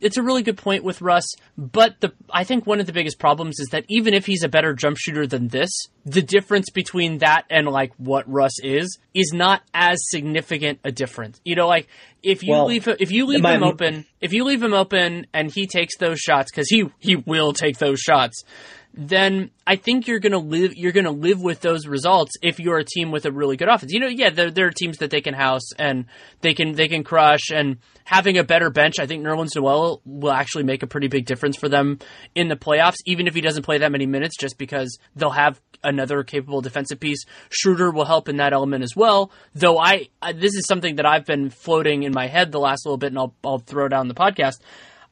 It's a really good point with Russ, but the I think one of the biggest problems is that even if he's a better jump shooter than this, the difference between that and like what Russ is is not as significant a difference. You know, like if you Well, leave if you leave him open, if you leave him open and he takes those shots cuz he he will take those shots, then I think you're gonna live you're gonna live with those results if you're a team with a really good offense. You know, yeah, there, there are teams that they can house and they can they can crush and having a better bench, I think Nerlens Noel will actually make a pretty big difference for them in the playoffs, even if he doesn't play that many minutes, just because they'll have another capable defensive piece. Schroeder will help in that element as well. Though I, I this is something that I've been floating in my head the last little bit, and I'll I'll throw down the podcast.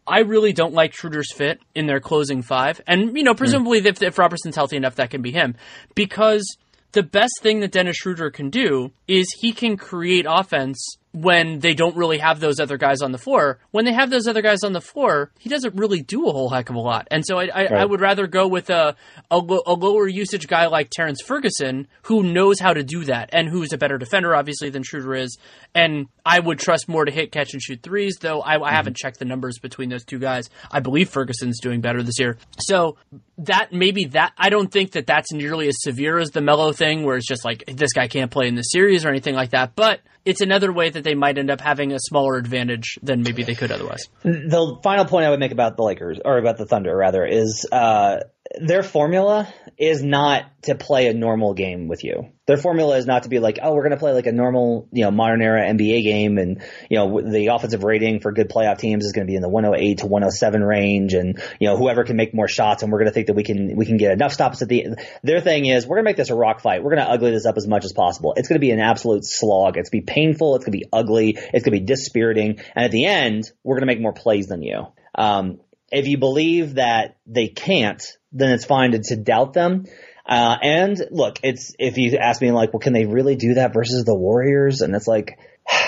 I really don't like Schroeder's fit in their closing five. And, you know, presumably if, if Roberson's healthy enough, that can be him. Because the best thing that Dennis Schroeder can do is he can create offense when they don't really have those other guys on the floor. When they have those other guys on the floor, he doesn't really do a whole heck of a lot. And so I, I, I would rather go with a, a, lo- a lower usage guy like Terrence Ferguson who knows how to do that and who's a better defender, obviously, than Schroeder is. And I would trust more to hit, catch, and shoot threes, though I, I mm-hmm. haven't checked the numbers between those two guys. I believe Ferguson's doing better this year. So that maybe that I don't think that that's nearly as severe as the Melo thing, where it's just like this guy can't play in the series or anything like that. But it's another way that they might end up having a smaller advantage than maybe they could otherwise. The final point I would make about the Lakers, or about the Thunder rather, is uh, their formula is not to play a normal game with you. Their formula is not to be like, oh, we're going to play like a normal, you know, modern era NBA game, and you know, the offensive rating for good playoff teams is going to be in the 108 to 107 range, and you know, whoever can make more shots, and we're going to think that we can we can get enough stops at the. Their thing is, we're going to make this a rock fight. We're going to ugly this up as much as possible. It's going to be an absolute slog. It's going to be painful. It's going to be ugly. It's going to be dispiriting, and at the end, we're going to make more plays than you. Um, if you believe that they can't, then it's fine to, to doubt them. Uh, and look, it's, if you ask me like, well, can they really do that versus the Warriors? And it's like,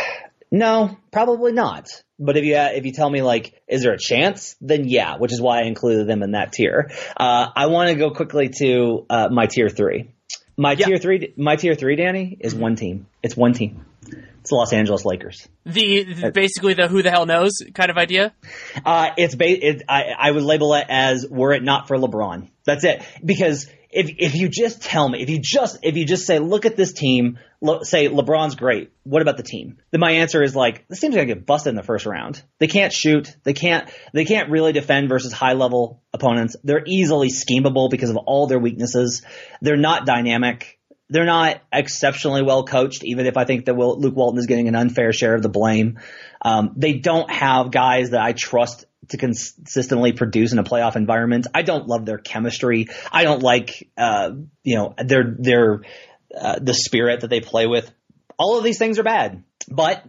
no, probably not. But if you, if you tell me like, is there a chance? Then yeah, which is why I included them in that tier. Uh, I want to go quickly to, uh, my tier three. My Yeah. tier three, my tier three, Danny, is one team. It's one team. It's the Los Angeles Lakers. The, basically the who the hell knows kind of idea. Uh, it's ba- it, I, I would label it as were it not for LeBron. That's it. Because if if you just tell me, if you just if you just say, look at this team, say LeBron's great. What about the team? Then my answer is like this team's gonna get busted in the first round. They can't shoot. They can't they can't really defend versus high level opponents. They're easily schemable because of all their weaknesses. They're not dynamic they're not exceptionally well coached, even if I think that Will, Luke Walton is getting an unfair share of the blame. Um, they don't have guys that I trust to consistently produce in a playoff environment. I don't love their chemistry. I don't like, uh, you know, their, their, uh, the spirit that they play with. All of these things are bad. But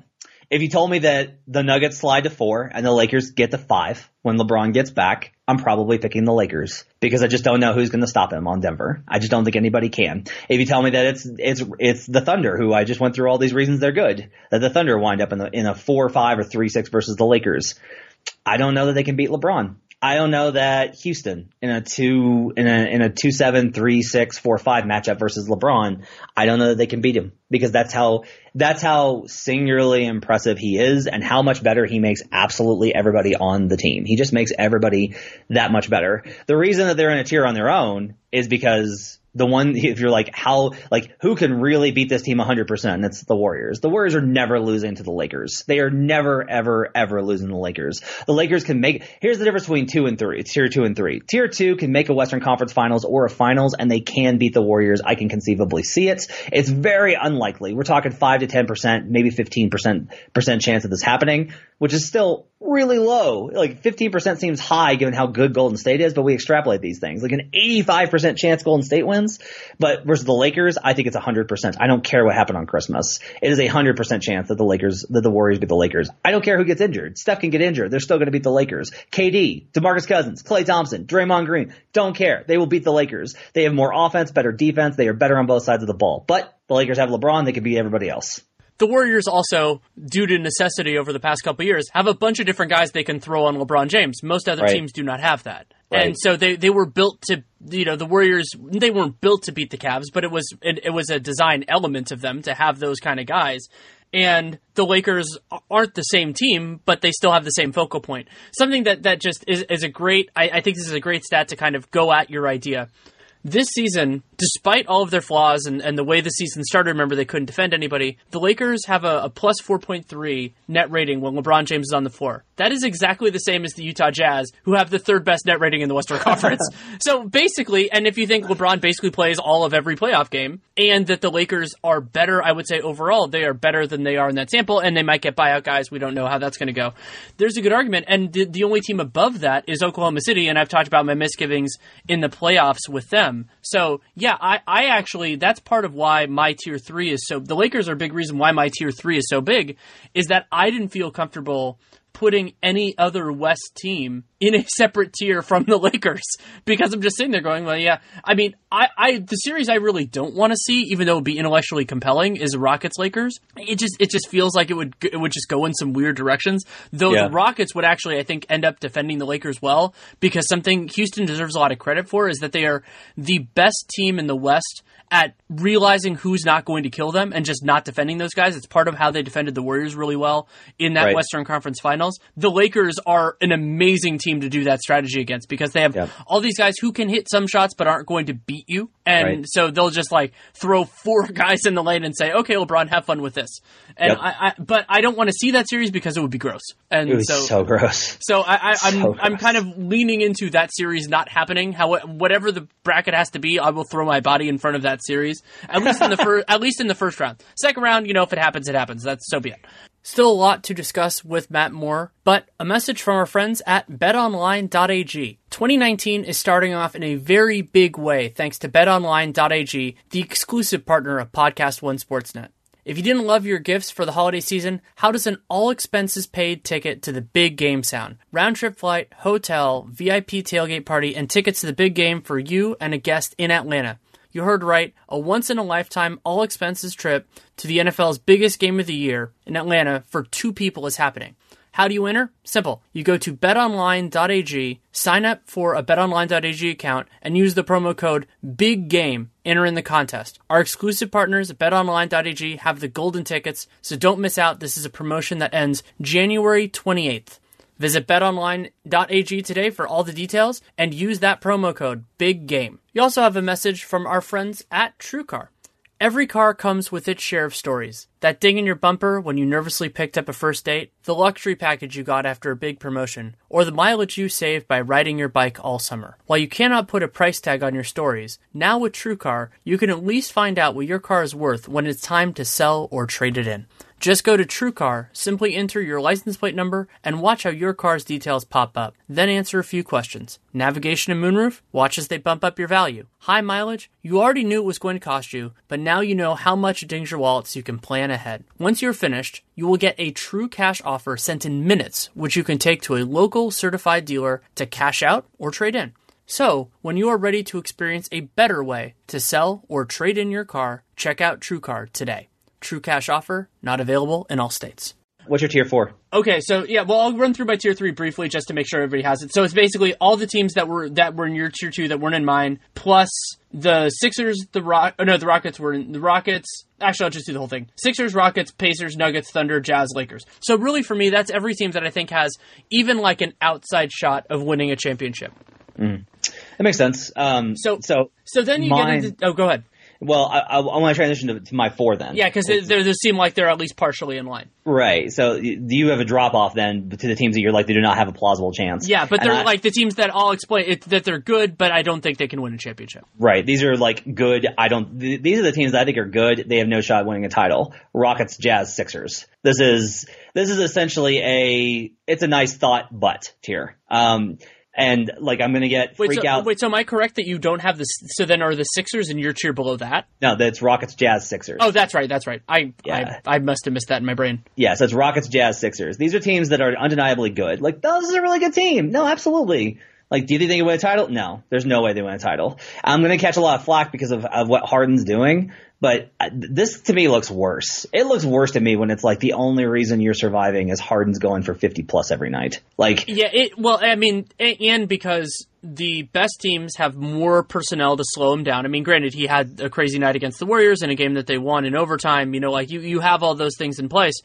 if you told me that the Nuggets slide to four and the Lakers get to five when LeBron gets back, I'm probably picking the Lakers because I just don't know who's going to stop him on Denver. I just don't think anybody can. If you tell me that it's it's it's the Thunder, who I just went through all these reasons they're good, that the Thunder wind up in the in a four or five or three six versus the Lakers, I don't know that they can beat LeBron. I don't know that Houston in a two in a in a two seven three six four five matchup versus LeBron. I don't know that they can beat him because that's how that's how singularly impressive he is and how much better he makes absolutely everybody on the team. He just makes everybody that much better. The reason that they're in a tier on their own is because the one if you're like how like who can really beat this team 100% it's the warriors. The warriors are never losing to the lakers. They are never ever ever losing the lakers. The lakers can make here's the difference between two and three tier two and three. Tier two can make a western conference finals or a finals and they can beat the warriors. I can conceivably see it. It's very unlikely. We're talking 5 to 10% maybe 15% chance of this happening which is still really low. Like 15% seems high given how good Golden State is, but we extrapolate these things. Like an 85% chance Golden State wins, but versus the Lakers, I think it's 100%. I don't care what happened on Christmas. It is a 100% chance that the Lakers, that the Warriors beat the Lakers. I don't care who gets injured. Steph can get injured. They're still going to beat the Lakers. KD, DeMarcus Cousins, Klay Thompson, Draymond Green, don't care. They will beat the Lakers. They have more offense, better defense. They are better on both sides of the ball. But the Lakers have LeBron. They can beat everybody else. The Warriors also, due to necessity over the past couple years, have a bunch of different guys they can throw on LeBron James. Most other Right. teams do not have that. Right. And so they, they were built to, you know, the Warriors, they weren't built to beat the Cavs, but it was, it, it was a design element of them to have those kind of guys. And the Lakers aren't the same team, but they still have the same focal point. Something that, that just is, is a great, I, I think this is a great stat to kind of go at your idea. This season, despite all of their flaws and, and the way the season started, remember they couldn't defend anybody, the Lakers have a, a plus 4.3 net rating when LeBron James is on the floor. That is exactly the same as the Utah Jazz, who have the third best net rating in the Western Conference. so basically, and if you think LeBron basically plays all of every playoff game, and that the Lakers are better, I would say overall, they are better than they are in that sample, and they might get buyout guys. We don't know how that's going to go. There's a good argument, and the, the only team above that is Oklahoma City, and I've talked about my misgivings in the playoffs with them. So yeah, I, I actually that's part of why my tier three is so. The Lakers are a big reason why my tier three is so big, is that I didn't feel comfortable putting any other West team in a separate tier from the Lakers because I'm just sitting there going, well, yeah. I mean, I, I the series I really don't want to see, even though it would be intellectually compelling, is Rockets Lakers. It just it just feels like it would it would just go in some weird directions. Though Yeah. the Rockets would actually, I think, end up defending the Lakers well because something Houston deserves a lot of credit for is that they are the best team in the West at realizing who's not going to kill them and just not defending those guys. It's part of how they defended the Warriors really well in that Right. Western Conference Finals. The Lakers are an amazing team to do that strategy against because they have all these guys who can hit some shots but aren't going to beat you. And Right. so they'll just like throw four guys in the lane and say, "Okay, LeBron, have fun with this." And Yep. I, I, but I don't want to see that series because it would be gross. And It was so, so, gross. so I, I, I'm So I'm kind of leaning into that series not happening. How whatever the bracket has to be, I will throw my body in front of that series. At least in the first, at least in the first round. Second round, you know, if it happens, it happens. That's so be it. Still a lot to discuss with Matt Moore, but a message from our friends at betonline.ag. 2019 is starting off in a very big way thanks to betonline.ag, the exclusive partner of Podcast One Sportsnet. If you didn't love your gifts for the holiday season, how does an all expenses paid ticket to the big game sound? Round trip flight, hotel, VIP tailgate party, and tickets to the big game for you and a guest in Atlanta. You heard right, a once in a lifetime, all expenses trip to the NFL's biggest game of the year in Atlanta for two people is happening. How do you enter? Simple. You go to betonline.ag, sign up for a betonline.ag account, and use the promo code BIGGAME. Enter in the contest. Our exclusive partners at betonline.ag have the golden tickets, so don't miss out. This is a promotion that ends January 28th. Visit betonline.ag today for all the details and use that promo code BIGGAME. You also have a message from our friends at TrueCar. Every car comes with its share of stories. That ding in your bumper when you nervously picked up a first date, the luxury package you got after a big promotion, or the mileage you saved by riding your bike all summer. While you cannot put a price tag on your stories, now with TrueCar, you can at least find out what your car is worth when it's time to sell or trade it in. Just go to TrueCar, simply enter your license plate number, and watch how your car's details pop up. Then answer a few questions. Navigation and moonroof? Watch as they bump up your value. High mileage? You already knew it was going to cost you, but now you know how much it dings your wallet so you can plan ahead. Once you're finished, you will get a true cash offer sent in minutes, which you can take to a local certified dealer to cash out or trade in. So, when you are ready to experience a better way to sell or trade in your car, check out TrueCar today. True cash offer, not available in all states. What's your tier four? Okay, so yeah, well, I'll run through my tier three briefly just to make sure everybody has it. So it's basically all the teams that were that were in your tier two that weren't in mine, plus the Sixers, the Rock, oh no, the Rockets were in the Rockets. Actually, I'll just do the whole thing: Sixers, Rockets, Pacers, Nuggets, Thunder, Jazz, Lakers. So really, for me, that's every team that I think has even like an outside shot of winning a championship. That makes sense. Um, So- so So then you Mine- get into oh, go ahead. Well, I, I, I want to transition to, to my four then. Yeah, because they, seem like they're at least partially in line. Right. So do you have a drop off then to the teams that you're like they do not have a plausible chance? Yeah, but And they're I- like the teams that I'll explain it, that they're good, but I don't think they can win a championship. Right. These are like good. I don't. Th- these are the teams that I think are good. They have no shot at winning a title. Rockets, Jazz, Sixers. This is this is essentially a. It's a nice thought, but tier. Um, and like I'm gonna get Wait, freak so, out. wait, so am I correct that you don't have this? So then are the Sixers in your tier below that? No, that's Rockets, Jazz, Sixers. Oh, that's right, that's right. I, Yeah. I, I must have missed that in my brain. Yeah, so it's Rockets, Jazz, Sixers. These are teams that are undeniably good. Like, this is a really good team. No, absolutely. Like, do you think they win a title? No, there's no way they win a title. I'm going to catch a lot of flack because of, of what Harden's doing, but uh, this to me looks worse. It looks worse to me when it's like the only reason you're surviving is Harden's going for 50 plus every night. Like, Yeah, it. Well, I mean, and because the best teams have more personnel to slow him down. I mean, granted, he had a crazy night against the Warriors in a game that they won in overtime. You know, like you, you have all those things in place.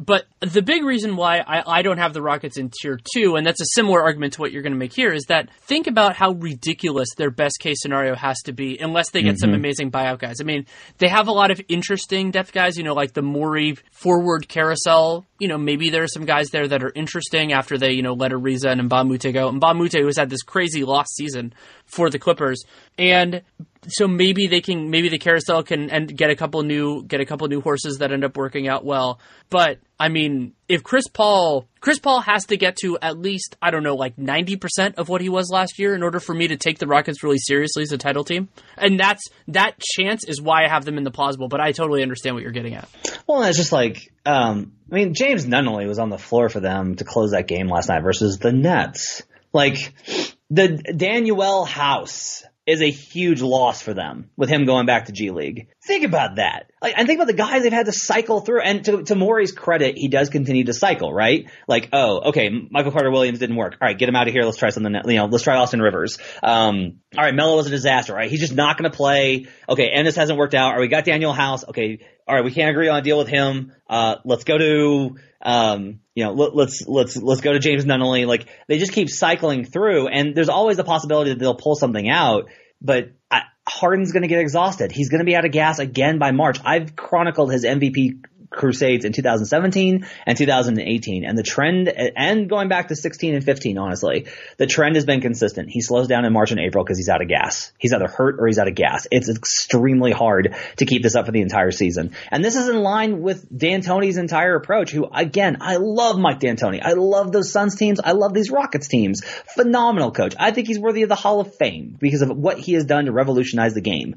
But the big reason why I, I don't have the Rockets in tier two, and that's a similar argument to what you're going to make here, is that think about how ridiculous their best case scenario has to be unless they get some mm-hmm. amazing buyout guys. I mean, they have a lot of interesting depth guys, you know, like the Morey forward carousel. You know, maybe there are some guys there that are interesting after they, you know, let Ariza and Mbah a Moute go. Mbah a Moute who's had this crazy lost season for the Clippers. And so maybe they can maybe the carousel can and get a couple new get a couple new horses that end up working out well. But I mean, if Chris Paul Chris Paul has to get to at least I don't know like 90% of what he was last year in order for me to take the Rockets really seriously as a title team. And that's that chance is why I have them in the plausible, but I totally understand what you're getting at. well, it's just like, um, I mean, James Nunnally was on the floor for them to close that game last night versus the Nets. Like, the Danuel House is a huge loss for them with him going back to G League. Think about that. Like, and think about the guys they've had to cycle through. And to, to Morey's credit, he does continue to cycle, right? Like, oh, okay, Michael Carter Williams didn't work. All right, get him out of here. Let's try something. You know, let's try Austin Rivers. Um, all right, Melo was a disaster. Right, he's just not going to play. Okay, Ennis hasn't worked out. Or we got Danuel House. Okay, all right, we can't agree on a deal with him. Uh, let's go to um, you know, let, let's let's let's go to James Nunnally. Like they just keep cycling through, and there's always a possibility that they'll pull something out. But I, Harden's going to get exhausted. He's going to be out of gas again by March. I've chronicled his MVP crusades in 2017 and 2018 and the trend and going back to 16 and 15 honestly the trend has been consistent. He slows down in march and april because he's out of gas. He's either hurt or he's out of gas. It's extremely hard to keep this up for the entire season. And this is in line with D'Antoni's entire approach who again i love mike D'Antoni. I love those suns teams. I love these rockets teams. Phenomenal coach. I think he's worthy of the hall of fame because of what he has done to revolutionize the game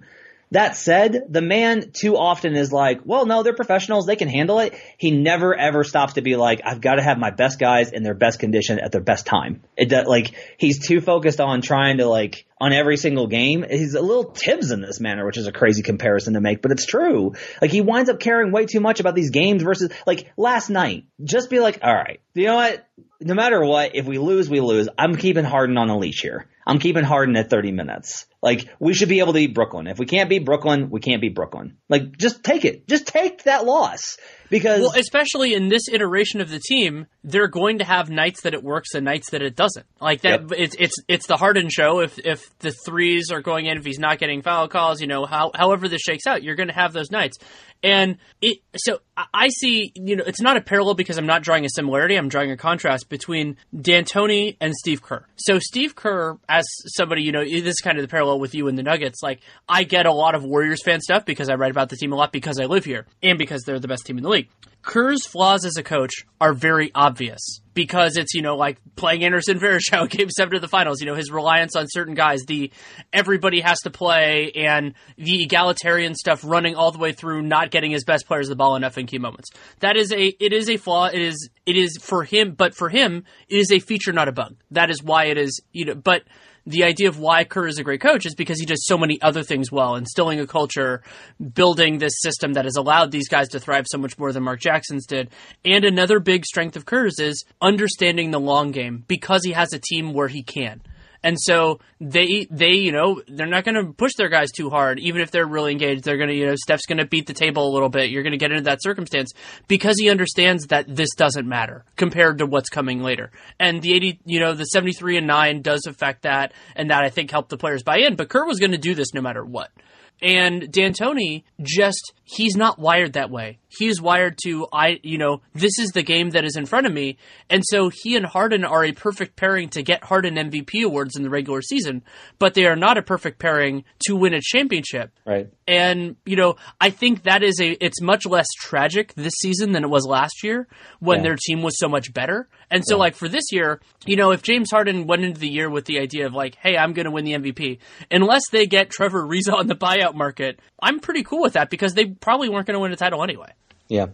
that said, the man too often is like, well, no, they're professionals. They can handle it. He never ever stops to be like, I've got to have my best guys in their best condition at their best time. It does, like, he's too focused on trying to like, on every single game. He's a little Thibs in this manner, which is a crazy comparison to make, but it's true. Like, he winds up caring way too much about these games versus, like, last night. Just be like, all right, you know what? No matter what, if we lose, we lose. I'm keeping Harden on a leash here. I'm keeping Harden at 30 minutes. Like, we should be able to beat Brooklyn. If we can't beat Brooklyn, we can't beat Brooklyn. Like, just take it. Just take that loss. Because well, especially in this iteration of the team, they're going to have nights that it works and nights that it doesn't. Like that, yep. it's it's it's the Harden show. If if the threes are going in, if he's not getting foul calls, you know, how, however this shakes out, you're going to have those nights. And it, so I see, you know, it's not a parallel because I'm not drawing a similarity. I'm drawing a contrast between D'Antoni and Steve Kerr. So Steve Kerr, as somebody, you know, this is kind of the parallel with you and the Nuggets. Like, I get a lot of Warriors fan stuff because I write about the team a lot because I live here and because they're the best team in the league. Kerr's flaws as a coach are very obvious because it's, you know, like playing Anderson Varejao game seven to the finals, you know, his reliance on certain guys, the everybody has to play and the egalitarian stuff running all the way through not getting his best players the ball enough in key moments. That is a, it is a flaw. It is, it is for him, but for him, it is a feature, not a bug. That is why it is, you know, but the idea of why Kerr is a great coach is because he does so many other things well, instilling a culture, building this system that has allowed these guys to thrive so much more than Mark Jackson's did. And another big strength of Kerr's is understanding the long game because he has a team where he can. And so they they you know they're not going to push their guys too hard, even if they're really engaged. They're going to you know Steph's going to beat the table a little bit. You're going to get into that circumstance because he understands that this doesn't matter compared to what's coming later. And the eighty you know the seventy three and nine does affect that, and that I think helped the players buy in. But Kerr was going to do this no matter what. And D'Antoni just he's not wired that way. He's wired to I you know, this is the game that is in front of me. And so he and Harden are a perfect pairing to get Harden MVP awards in the regular season, but they are not a perfect pairing to win a championship. Right. And, you know, I think that is a it's much less tragic this season than it was last year when yeah. their team was so much better. And so yeah. like for this year, you know, if James Harden went into the year with the idea of like, hey, I'm gonna win the MVP, unless they get Trevor Ariza on the buyout market, I'm pretty cool with that because they probably weren't going to win a title anyway. Yeah.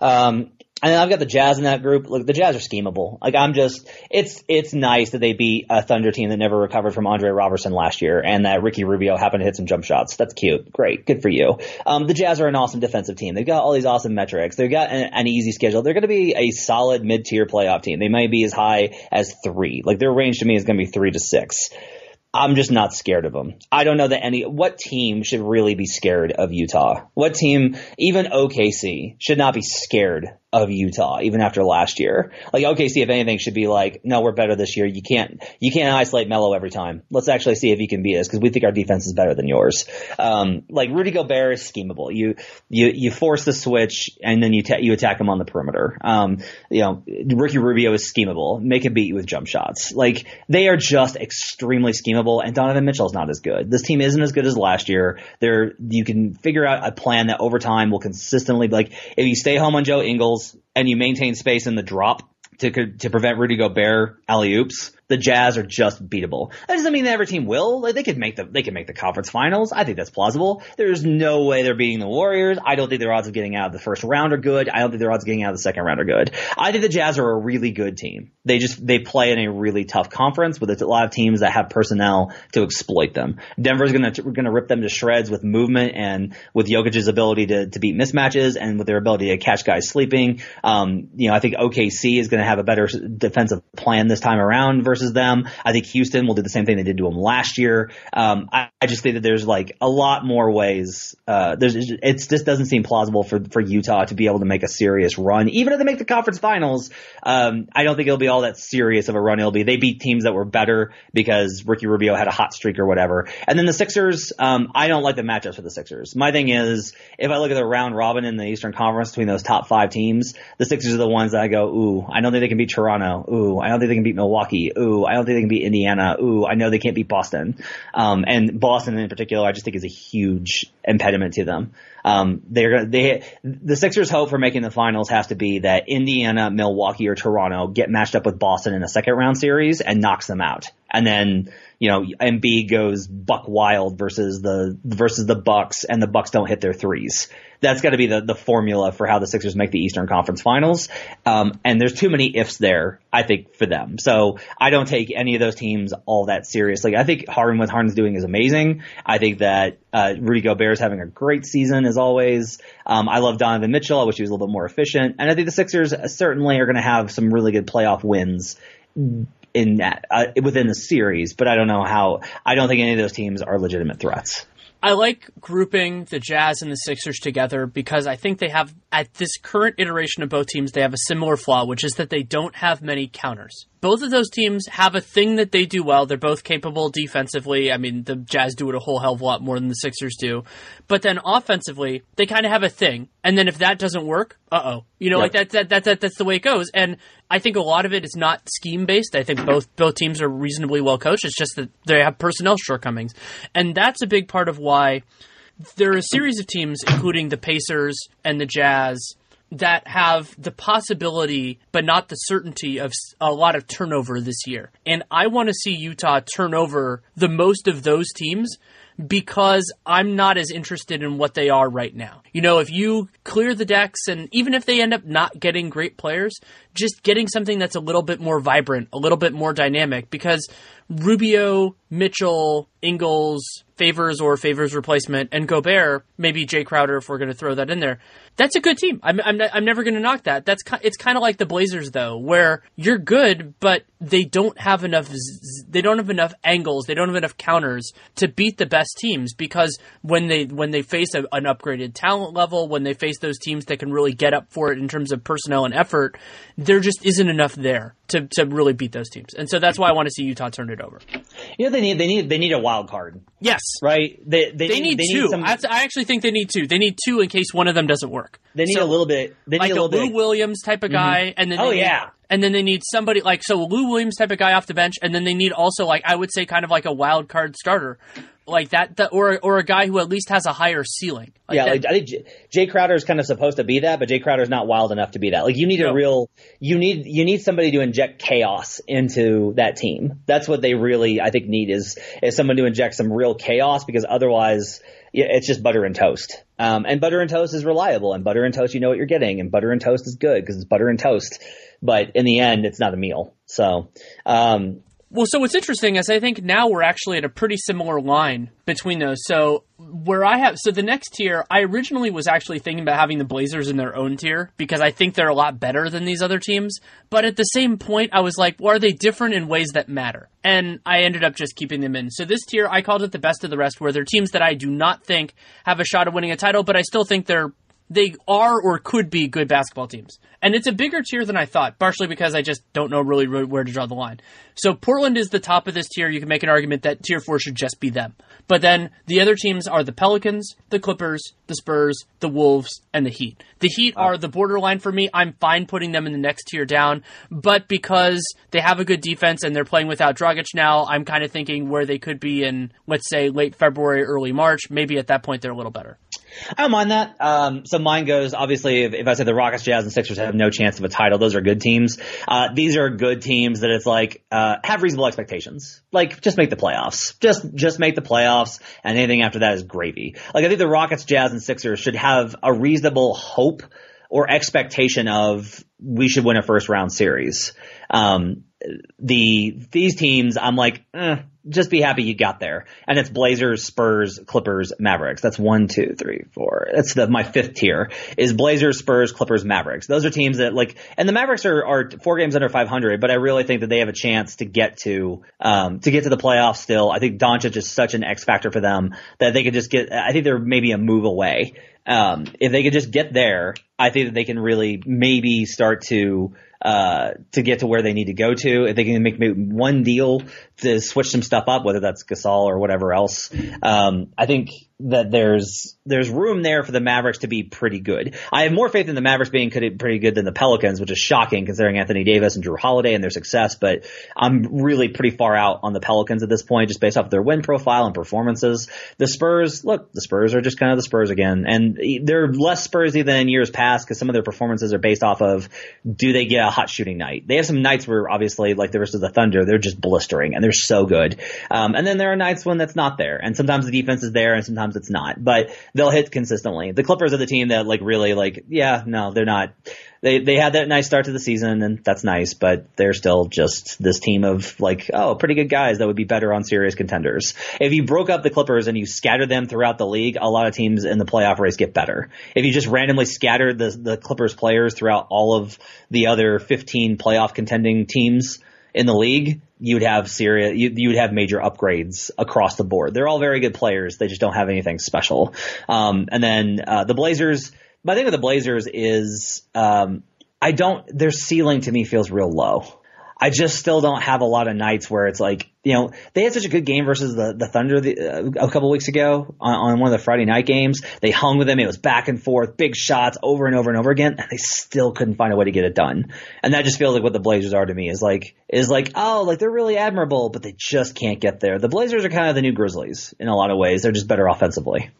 Um, and I've got the Jazz in that group. Look, the Jazz are schemable. Like I'm just, it's it's nice that they beat a Thunder team that never recovered from Andre Roberson last year, and that Ricky Rubio happened to hit some jump shots. That's cute. Great, good for you. Um, the Jazz are an awesome defensive team. They've got all these awesome metrics. They've got an, an easy schedule. They're going to be a solid mid tier playoff team. They might be as high as three. Like their range to me is going to be three to six. I'm just not scared of them. I don't know that any what team should really be scared of Utah. What team, even OKC, should not be scared of Utah, even after last year. Like OKC, if anything, should be like, no, we're better this year. You can't, you can't isolate Melo every time. Let's actually see if he can beat us because we think our defense is better than yours. Um, like Rudy Gobert is schemable. You, you, you force the switch and then you, ta- you attack him on the perimeter. Um, you know, Ricky Rubio is schemable. Make him beat you with jump shots. Like they are just extremely schemable and Donovan Mitchell is not as good. This team isn't as good as last year. There, you can figure out a plan that over time will consistently, like if you stay home on Joe Ingles, and you maintain space in the drop to to prevent Rudy Gobert alley oops, the Jazz are just beatable. That doesn't mean that every team will. Like they could make the they could make the conference finals. I think that's plausible. There's no way they're beating the Warriors. I don't think their odds of getting out of the first round are good. I don't think their odds of getting out of the second round are good. I think the Jazz are a really good team. They just they play in a really tough conference with a lot of teams that have personnel to exploit them. Denver's gonna gonna rip them to shreds with movement and with Jokic's ability to to beat mismatches and with their ability to catch guys sleeping. Um, you know, I think OKC is going to have a better defensive plan this time around versus them. I think Houston will do the same thing they did to them last year. Um, I, I, just think that there's like a lot more ways. Uh, there's it just doesn't seem plausible for for Utah to be able to make a serious run, even if they make the conference finals. Um, I don't think it'll be all that serious of a run. It'll be they beat teams that were better because Ricky Rubio had a hot streak or whatever. And then the Sixers, um, I don't like the matchups for the Sixers. My thing is if I look at the round robin in the Eastern Conference between those top five teams, the Sixers are the ones that I go, ooh, I don't think they can beat Toronto. Ooh, I don't think they can beat Milwaukee. I don't think they can beat Indiana. Ooh, I know they can't beat Boston. Um, and Boston in particular, I just think is a huge impediment to them. Um, they're they the Sixers' hope for making the finals has to be that Indiana, Milwaukee, or Toronto get matched up with Boston in a second round series and knocks them out, and then you know MB goes buck wild versus the versus the Bucks, and the Bucks don't hit their threes that's got to be the, the formula for how the Sixers make the Eastern Conference Finals. Um, and there's too many ifs there, I think, for them. So I don't take any of those teams all that seriously. I think Harden, what Harden's doing is amazing. I think that uh, Rudy Gobert is having a great season as always. Um, I love Donovan Mitchell. I wish he was a little bit more efficient. And I think the Sixers certainly are going to have some really good playoff wins in that uh, within the series, but I don't know how. I don't think any of those teams are legitimate threats. I like grouping the Jazz and the Sixers together because I think they have, at this current iteration of both teams, they have a similar flaw, which is that they don't have many counters both of those teams have a thing that they do well. They're both capable defensively. I mean, the Jazz do it a whole hell of a lot more than the Sixers do. But then offensively, they kind of have a thing. And then if that doesn't work, uh oh. You know, yep. like that, that, that, that, that's the way it goes. And I think a lot of it is not scheme based. I think both, both teams are reasonably well coached. It's just that they have personnel shortcomings. And that's a big part of why there are a series of teams, including the Pacers and the Jazz, that have the possibility, but not the certainty of a lot of turnover this year. And I want to see Utah turn over the most of those teams because I'm not as interested in what they are right now. You know, if you clear the decks and even if they end up not getting great players, just getting something that's a little bit more vibrant, a little bit more dynamic because Rubio, Mitchell, Ingles, Favors or Favors replacement, and Gobert, maybe Jae Crowder if we're going to throw that in there. That's a good team. I'm I'm, I'm never going to knock that. That's it's kind of like the Blazers though, where you're good, but they don't have enough they don't have enough angles, they don't have enough counters to beat the best teams because when they when they face a, an upgraded talent level, when they face those teams that can really get up for it in terms of personnel and effort, there just isn't enough there to, to really beat those teams. And so that's why I want to see Utah turn it over. You know they need they need they need a wild card. Yes. Right? They they, they need, need, they two. Need some... I actually think they need two. They need two in case one of them doesn't work. They need so, a little bit. They need like a, a Lou bit. Williams type of mm-hmm. guy, mm-hmm. and then oh need, yeah, and then they need somebody like so Lou Williams type of guy off the bench, and then they need also like I would say kind of like a wild card starter like that, or or a guy who at least has a higher ceiling. Like yeah, like, I think J- Jae Crowder is kind of supposed to be that, but Jae Crowder is not wild enough to be that. Like you need no. a real, you need you need somebody to inject chaos into that team. That's what they really, I think, need is is someone to inject some real chaos because otherwise. It's just butter and toast. Um, and butter and toast is reliable, and butter and toast, you know what you're getting, and butter and toast is good because it's butter and toast. But in the end, it's not a meal. So, um, well, so what's interesting is I think now we're actually at a pretty similar line between those. So where I have so the next tier, I originally was actually thinking about having the Blazers in their own tier because I think they're a lot better than these other teams. But at the same point, I was like, well, are they different in ways that matter? And I ended up just keeping them in. So this tier, I called it the best of the rest, where they're teams that I do not think have a shot of winning a title, but I still think they're they are or could be good basketball teams. And it's a bigger tier than I thought, partially because I just don't know really where to draw the line. So Portland is the top of this tier. You can make an argument that tier four should just be them. But then the other teams are the Pelicans, the Clippers, the Spurs, the Wolves, and the Heat. The Heat are the borderline for me. I'm fine putting them in the next tier down, but because they have a good defense and they're playing without Dragic now, I'm kind of thinking where they could be in, let's say, late February, early March. Maybe at that point they're a little better. I don't mind that. Um, so mine goes obviously if, if, I say the Rockets, Jazz, and Sixers have no chance of a title, those are good teams. Uh, these are good teams that it's like uh, have reasonable expectations. Like just make the playoffs. Just just make the playoffs, and anything after that is gravy. Like I think the Rockets, Jazz, and Sixers should have a reasonable hope or expectation of we should win a first round series. Um, the these teams, I'm like, eh, just be happy you got there. And it's Blazers, Spurs, Clippers, Mavericks. That's one, two, three, four. That's the my fifth tier is Blazers, Spurs, Clippers, Mavericks. Those are teams that like, and the Mavericks are, are four games under 500, but I really think that they have a chance to get to um to get to the playoffs. Still, I think Doncic is such an X factor for them that they could just get. I think they're maybe a move away. Um, if they could just get there, I think that they can really maybe start to uh, to get to where they need to go to. If they can make one deal to switch some stuff up, whether that's Gasol or whatever else, um, I think that there's there's room there for the Mavericks to be pretty good. I have more faith in the Mavericks being pretty good than the Pelicans, which is shocking considering Anthony Davis and Jrue Holiday and their success. But I'm really pretty far out on the Pelicans at this point, just based off their win profile and performances. The Spurs, look, the Spurs are just kind of the Spurs again, and they're less Spursy than in years past because some of their performances are based off of do they get a hot shooting night? They have some nights where obviously, like the rest of the Thunder, they're just blistering and they're so good. Um, and then there are nights when that's not there, and sometimes the defense is there, and sometimes it's not. But they'll hit consistently. The Clippers are the team that like really like yeah no they're not they they had that nice start to the season and that's nice, but they're still just this team of like oh pretty good guys that would be better on serious contenders. If you broke up the Clippers and you scattered them throughout the league, a lot of teams in the playoff race get better. If you just randomly scattered the the Clippers players throughout all of the other 15 playoff contending teams in the league, you would have serious, you, you, would have major upgrades across the board. They're all very good players. They just don't have anything special. Um, and then, uh, the Blazers, my thing with the Blazers is, um, I don't, their ceiling to me feels real low. I just still don't have a lot of nights where it's like, you know, they had such a good game versus the, the Thunder the, uh, a couple weeks ago on, on, one of the Friday night games. They hung with them. It was back and forth, big shots over and over and over again, and they still couldn't find a way to get it done. And that just feels like what the Blazers are to me is like, is like, oh, like they're really admirable, but they just can't get there. The Blazers are kind of the new Grizzlies in a lot of ways. They're just better offensively.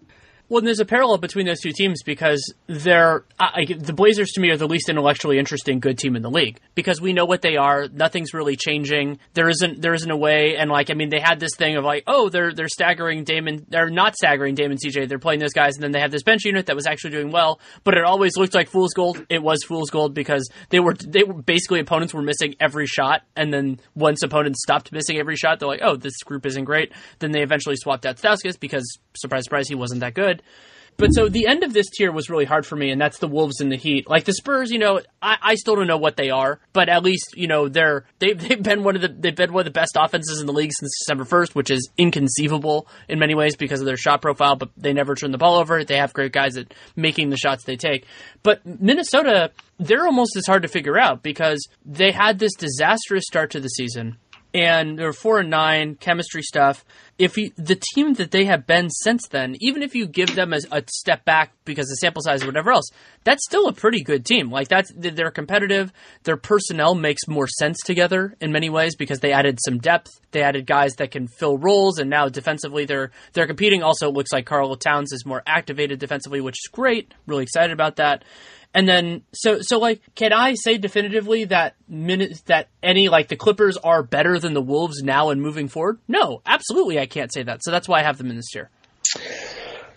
Well, there's a parallel between those two teams because they're I, the Blazers to me are the least intellectually interesting good team in the league because we know what they are. Nothing's really changing. There isn't there isn't a way. And like I mean, they had this thing of like, oh, they're they're staggering Damon. They're not staggering Damon CJ. They're playing those guys, and then they have this bench unit that was actually doing well. But it always looked like fool's gold. It was fool's gold because they were they were basically opponents were missing every shot, and then once opponents stopped missing every shot, they're like, oh, this group isn't great. Then they eventually swapped out Stauskas because surprise, surprise, he wasn't that good. But so the end of this tier was really hard for me, and that's the Wolves and the Heat. Like the Spurs, you know, I, I still don't know what they are, but at least you know they're they've, they've been one of the they've been one of the best offenses in the league since December first, which is inconceivable in many ways because of their shot profile. But they never turn the ball over. They have great guys at making the shots they take. But Minnesota, they're almost as hard to figure out because they had this disastrous start to the season and they're four and nine chemistry stuff. If you, the team that they have been since then, even if you give them a, a, step back because the sample size or whatever else, that's still a pretty good team. Like that's they're competitive. Their personnel makes more sense together in many ways because they added some depth. They added guys that can fill roles, and now defensively they're they're competing. Also, it looks like Karl Towns is more activated defensively, which is great. Really excited about that. And then, so, so like, can I say definitively that minute, that any, like, the Clippers are better than the Wolves now and moving forward? No, absolutely I can't say that. So that's why I have them in this tier.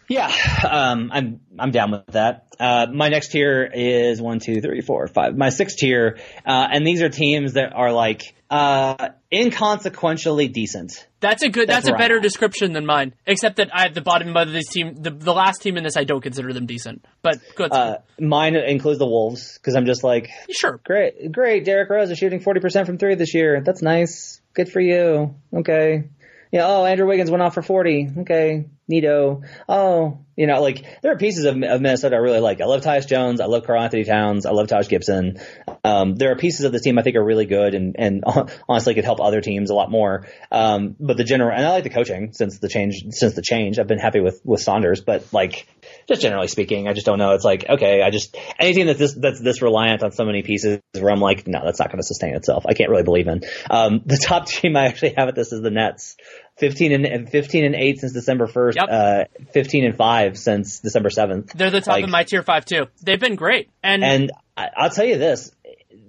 Yeah, um, I'm I'm down with that. Uh, my next tier is one, two, three, four, five. My sixth tier, uh, and these are teams that are like uh, inconsequentially decent. That's a good. That's, that's a better description than mine. Except that I, have the bottom of this team, the, the last team in this, I don't consider them decent. But good. Uh, mine includes the Wolves because I'm just like, sure, great, great. Derrick Rose is shooting forty percent from three this year. That's nice. Good for you. Okay. Yeah. Oh, Andrew Wiggins went off for forty. Okay. Neato. Oh, you know, like there are pieces of, of, Minnesota I really like. I love Tyus Jones. I love Karl-Anthony Towns. I love Taj Gibson. Um, there are pieces of the team I think are really good and, and honestly could help other teams a lot more. Um, but the general, and I like the coaching since the change, since the change. I've been happy with, with Saunders, but like, just generally speaking, I just don't know. It's like, okay, I just, anything that's this, that's this reliant on so many pieces where I'm like, no, that's not going to sustain itself. I can't really believe in. Um, the top team I actually have at this is the Nets. 15 and 15 and 8 since December 1st, Yep. uh, 15 and 5 since December 7th. They're the top Like- of my tier five too. They've been great, and, And I, I'll tell you this,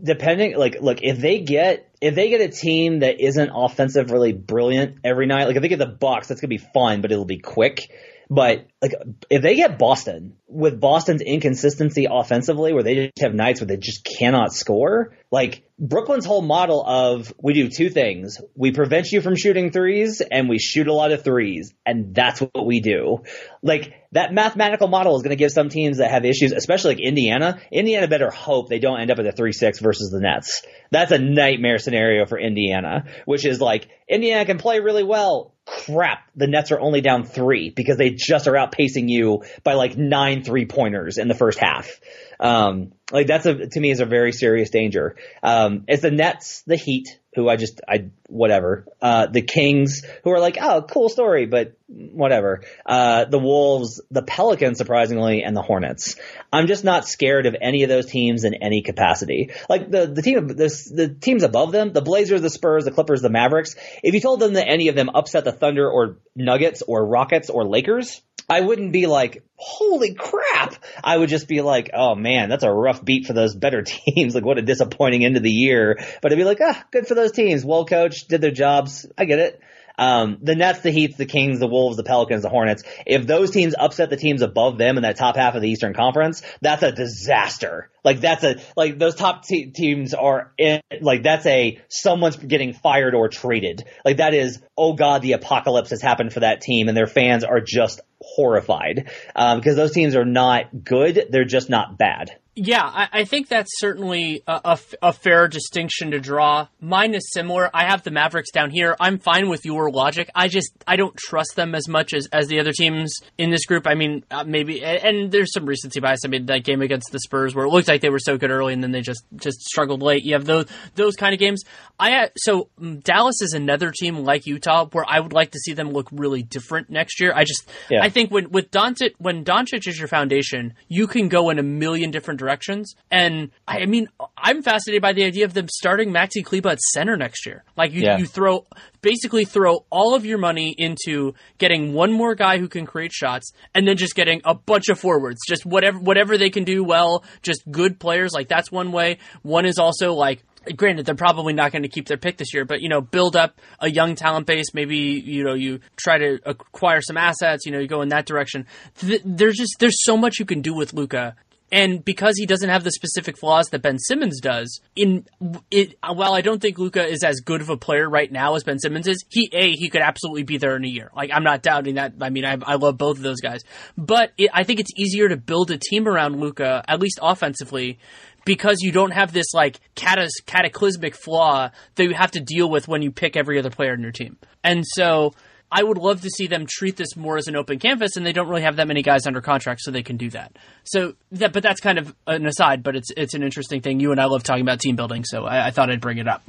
depending, like, look, if they get, if they get a team that isn't offensive really brilliant every night, like if they get the Bucks, that's gonna be fun, but it'll be quick. But like, if they get Boston with Boston's inconsistency offensively, where they just have nights where they just cannot score, like Brooklyn's whole model of we do two things: we prevent you from shooting threes, and we shoot a lot of threes, and that's what we do. Like that mathematical model is going to give some teams that have issues, especially like Indiana. Indiana better hope they don't end up at a three-six versus the Nets. That's a nightmare scenario for Indiana, which is like Indiana can play really well. Crap, the Nets are only down three because they just are outpacing you by like nine three pointers in the first half. Um, like that's a to me is a very serious danger. Um, it's the Nets, the Heat, who I just I whatever. Uh, the Kings, who are like, oh, cool story, but whatever. Uh, the Wolves, the Pelicans, surprisingly, and the Hornets. I'm just not scared of any of those teams in any capacity. Like the the team, the, the teams above them, the Blazers, the Spurs, the Clippers, the Mavericks. If you told them that any of them upset the Thunder or Nuggets or Rockets or Lakers, I wouldn't be like, holy crap. I would just be like, oh man, that's a rough beat for those better teams. Like what a disappointing end of the year. But I'd be like, ah, good for those teams. Well coached, did their jobs. I get it. Um, the Nets, the Heat, the Kings, the Wolves, the Pelicans, the Hornets. If those teams upset the teams above them in that top half of the Eastern Conference, that's a disaster. Like that's a like those top te- teams are in, like that's a someone's getting fired or traded. Like that is oh god, the apocalypse has happened for that team, and their fans are just horrified um, because those teams are not good. They're just not bad. Yeah, I, I think that's certainly a fair distinction to draw. Mine is similar. I have the Mavericks down here. I'm fine with your logic. I just I don't trust them as much as, as the other teams in this group. I mean, uh, maybe and, and there's some recency bias. I mean, that game against the Spurs where it looked like they were so good early and then they just just struggled late. You have those those kind of games. I uh, so mm, Dallas is another team like Utah where I would like to see them look really different next year. I just Yeah. I think when with Doncic when Doncic is your foundation, you can go in a million different directions. And I I mean, I'm fascinated by the idea of them starting Maxi Kleber at center next year. Like you, Yeah. you throw basically throw all of your money into getting one more guy who can create shots, and then just getting a bunch of forwards, just whatever whatever they can do well, just good players. Like that's one way. One is also like granted they're probably not going to keep their pick this year but you know build up a young talent base maybe you know you try to acquire some assets you know you go in that direction Th- there's just there's so much you can do with Luka and because he doesn't have the specific flaws that Ben Simmons does, in it, while I don't think Luka is as good of a player right now as Ben Simmons is, he a he could absolutely be there in a year. Like I'm not doubting that. I mean, I, I love both of those guys, but it, I think it's easier to build a team around Luka, at least offensively, because you don't have this like catas- cataclysmic flaw that you have to deal with when you pick every other player in your team. And so I would love to see them treat this more as an open canvas, and they don't really have that many guys under contract, so they can do that. So that, but that's kind of an aside. But it's it's an interesting thing. You and I love talking about team building, so I, I thought I'd bring it up.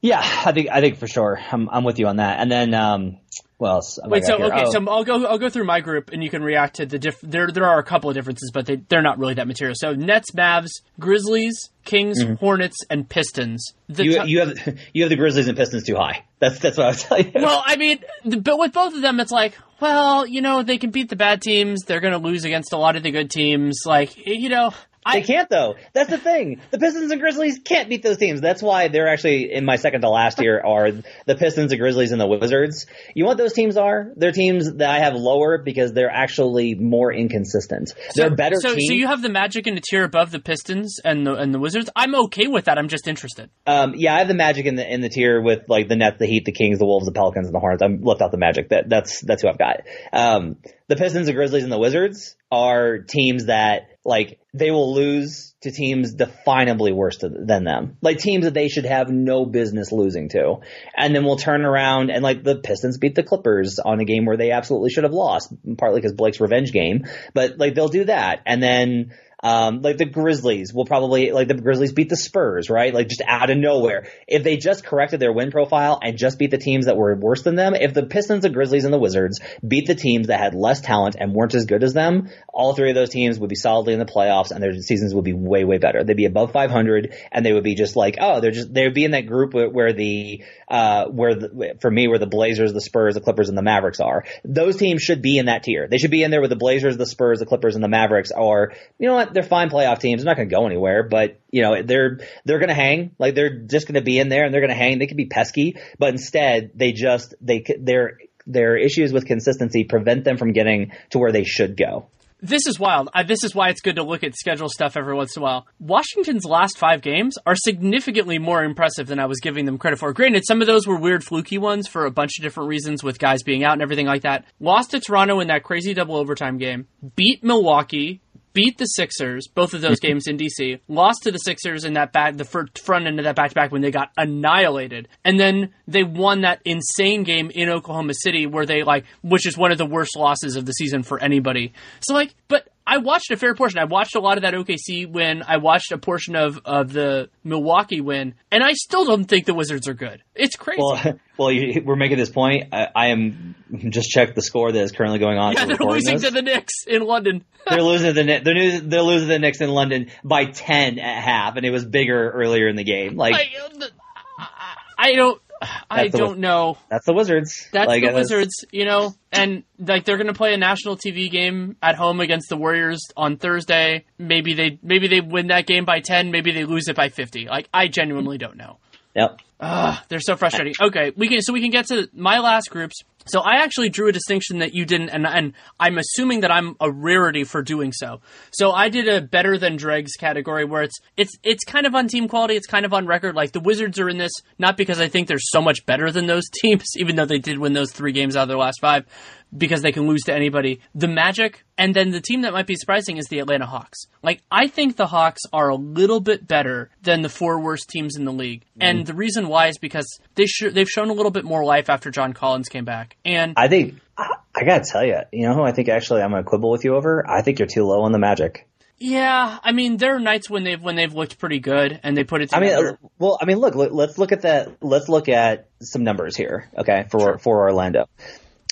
Yeah, I think I think for sure. I'm I'm with you on that. And then um, have wait. So okay, oh. so I'll go I'll go through my group, and you can react to the diff. There there are a couple of differences, but they they're not really that material. So Nets, Mavs, Grizzlies, Kings, Hornets, and Pistons. The Mm-hmm. you top- you have you have the Grizzlies and Pistons too high. That's that's what I was telling you. Well, I mean, the, but with both of them, it's like, well, you know, they can beat the bad teams. They're going to lose against a lot of the good teams. Like, you know, I They can't though. That's the thing. The Pistons and Grizzlies can't beat those teams. That's why they're actually in my second to last here are the Pistons, and Grizzlies, and the Wizards. You know what those teams are? They're teams that I have lower because they're actually more inconsistent. they're better So, teams. so you have the Magic in a tier above the Pistons and the and the Wizards. I'm okay with that. I'm just interested. Um, yeah, I have the Magic in the in the tier with like the Nets, the Heat, the Kings, the Wolves, the Pelicans, and the Hornets. I'm left out the Magic. That that's that's who I've got. Um, the Pistons, the Grizzlies, and the Wizards are teams that like they will lose to teams definably worse to, than them, like teams that they should have no business losing to, and then we'll turn around and like the Pistons beat the Clippers on a game where they absolutely should have lost, partly because Blake's revenge game, but like they'll do that, and then Um, like the Grizzlies will probably like the Grizzlies beat the Spurs, right? Like just out of nowhere. If they just corrected their win profile and just beat the teams that were worse than them, if the Pistons, the Grizzlies, and the Wizards beat the teams that had less talent and weren't as good as them, all three of those teams would be solidly in the playoffs and their seasons would be way way better. They'd be above 500 and they would be just like oh they're just they would be in that group where, where the uh where the, for me where the Blazers, the Spurs, the Clippers, and the Mavericks are. Those teams should be in that tier. They should be in there with the Blazers, the Spurs, the Clippers, and the Mavericks. Or you know what they're fine playoff teams. They're not going to go anywhere, but you know they're they're going to hang. Like they're just going to be in there and they're going to hang. They can be pesky, but instead they just they their their issues with consistency prevent them from getting to where they should go. This is wild. I, this is why it's good to look at schedule stuff every once in a while. Washington's last five games are significantly more impressive than I was giving them credit for. Granted, some of those were weird, fluky ones for a bunch of different reasons with guys being out and everything like that. Lost to Toronto in that crazy double overtime game. Beat Milwaukee beat the Sixers, both of those games in DC, lost to the Sixers in that back, the front end of that back to back when they got annihilated, and then they won that insane game in Oklahoma City where they like, which is one of the worst losses of the season for anybody. So like, but I watched a fair portion. I watched a lot of that OKC win. I watched a portion of, of the Milwaukee win, and I still don't think the Wizards are good. It's crazy. Well, well you, we're making this point. I, I, am just checked the score that is currently going on. Yeah, they're losing this. to the Knicks in London. they're losing to the they're, new, they're losing the Knicks in London by ten at half, and it was bigger earlier in the game. Like I, I don't. I don't know. That's the Wizards. That's like, the Wizards, you know, and like they're going to play a national TV game at home against the Warriors on Thursday. Maybe they maybe they win that game by 10, maybe they lose it by 50. Like I genuinely don't know. Yep. Ugh, they're so frustrating. Okay, we can so we can get to my last groups. So I actually drew a distinction that you didn't, and, and I'm assuming that I'm a rarity for doing so. So I did a better than dregs category where it's it's it's kind of on team quality, it's kind of on record. Like the Wizards are in this not because I think they're so much better than those teams, even though they did win those three games out of their last five, because they can lose to anybody. The Magic, and then the team that might be surprising is the Atlanta Hawks. Like I think the Hawks are a little bit better than the four worst teams in the league, mm. and the reason why is because they sh- they've shown a little bit more life after John Collins came back. And I think I gotta tell you, you know who I think actually I'm gonna quibble with you over. I think you're too low on the Magic. Yeah, I mean there are nights when they've when they've looked pretty good and they put it. Together. I mean, well, I mean, look, let's look at that. Let's look at some numbers here, okay, for sure. for Orlando.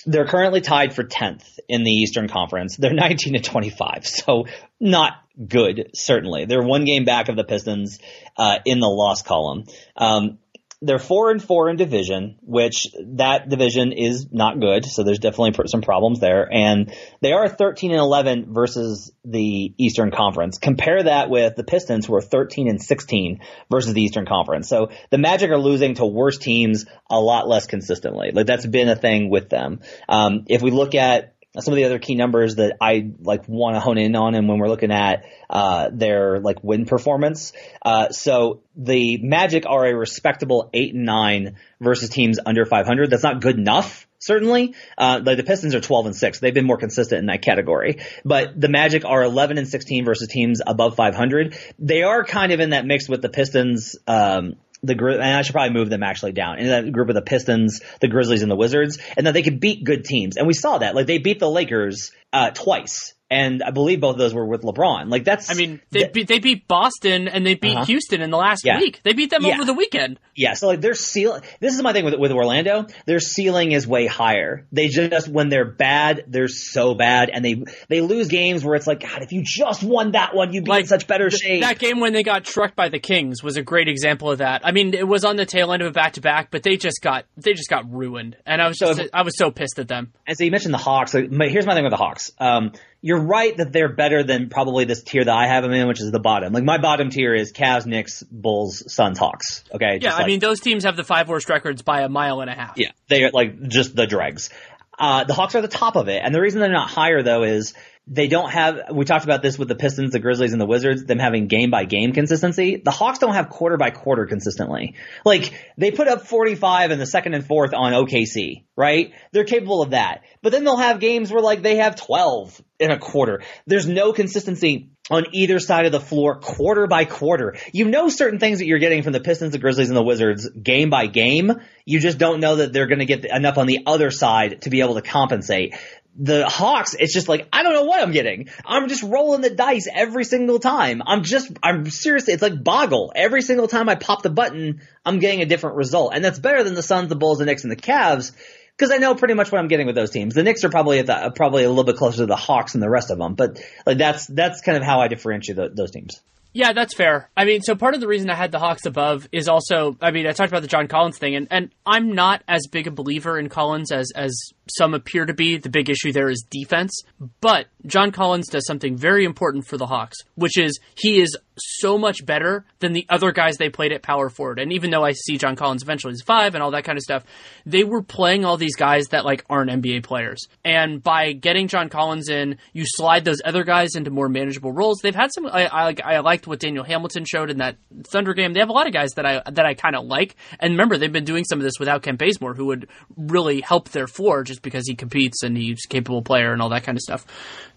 They're currently tied for 10th in the Eastern Conference. They're 19 to 25, so not good, certainly. They're one game back of the Pistons uh, in the loss column. Um, they're four and four in division, which that division is not good. So there's definitely some problems there. And they are 13 and 11 versus the Eastern Conference. Compare that with the Pistons who are 13 and 16 versus the Eastern Conference. So the Magic are losing to worse teams a lot less consistently. Like that's been a thing with them. Um, if we look at some of the other key numbers that I like want to hone in on, and when we're looking at uh, their like win performance. Uh, so the Magic are a respectable eight and nine versus teams under 500. That's not good enough. Certainly, uh, the, the Pistons are 12 and 6. They've been more consistent in that category. But the Magic are 11 and 16 versus teams above 500. They are kind of in that mix with the Pistons, um, the and I should probably move them actually down. In that group of the Pistons, the Grizzlies, and the Wizards, and that they could beat good teams. And we saw that, like they beat the Lakers uh, twice and I believe both of those were with LeBron. Like that's. I mean, they th- beat, they beat Boston and they beat uh-huh. Houston in the last yeah. week. They beat them yeah. over the weekend. Yeah, so like their ceiling. This is my thing with with Orlando. Their ceiling is way higher. They just when they're bad, they're so bad, and they they lose games where it's like, God, if you just won that one, you'd be like, in such better th- shape. That game when they got trucked by the Kings was a great example of that. I mean, it was on the tail end of a back to back, but they just got they just got ruined, and I was just, so if, I was so pissed at them. And so you mentioned the Hawks. Here's my thing with the Hawks. Um, you're right that they're better than probably this tier that I have them in, which is the bottom. Like my bottom tier is Cavs, Knicks, Bulls, Suns, Hawks. Okay. Yeah, I like, mean those teams have the five worst records by a mile and a half. Yeah, they are like just the dregs. Uh, the Hawks are the top of it, and the reason they're not higher though is they don't have, we talked about this with the Pistons, the Grizzlies, and the Wizards, them having game by game consistency. The Hawks don't have quarter by quarter consistently. Like, they put up 45 in the second and fourth on OKC, right? They're capable of that. But then they'll have games where like they have 12 in a quarter. There's no consistency on either side of the floor, quarter by quarter. You know certain things that you're getting from the Pistons, the Grizzlies, and the Wizards game by game. You just don't know that they're going to get enough on the other side to be able to compensate the Hawks, it's just like, I don't know what I'm getting. I'm just rolling the dice every single time. I'm just, I'm seriously, it's like boggle. Every single time I pop the button, I'm getting a different result. And that's better than the Suns, the Bulls, the Knicks, and the Cavs. Because I know pretty much what I'm getting with those teams. The Knicks are probably at the, uh, probably a little bit closer to the Hawks than the rest of them, but like that's that's kind of how I differentiate the, those teams. Yeah, that's fair. I mean, so part of the reason I had the Hawks above is also, I mean, I talked about the John Collins thing, and, and I'm not as big a believer in Collins as, as some appear to be. The big issue there is defense. But John Collins does something very important for the Hawks, which is he is so much better than the other guys they played at power forward. And even though I see John Collins eventually as five and all that kind of stuff, they were playing all these guys that like aren't NBA players. And by getting John Collins in, you slide those other guys into more manageable roles. They've had some. I, I, I liked what Daniel Hamilton showed in that Thunder game. They have a lot of guys that I that I kind of like. And remember, they've been doing some of this without Kent Bazemore, who would really help their four just because he competes and he's a capable player and all that kind of stuff.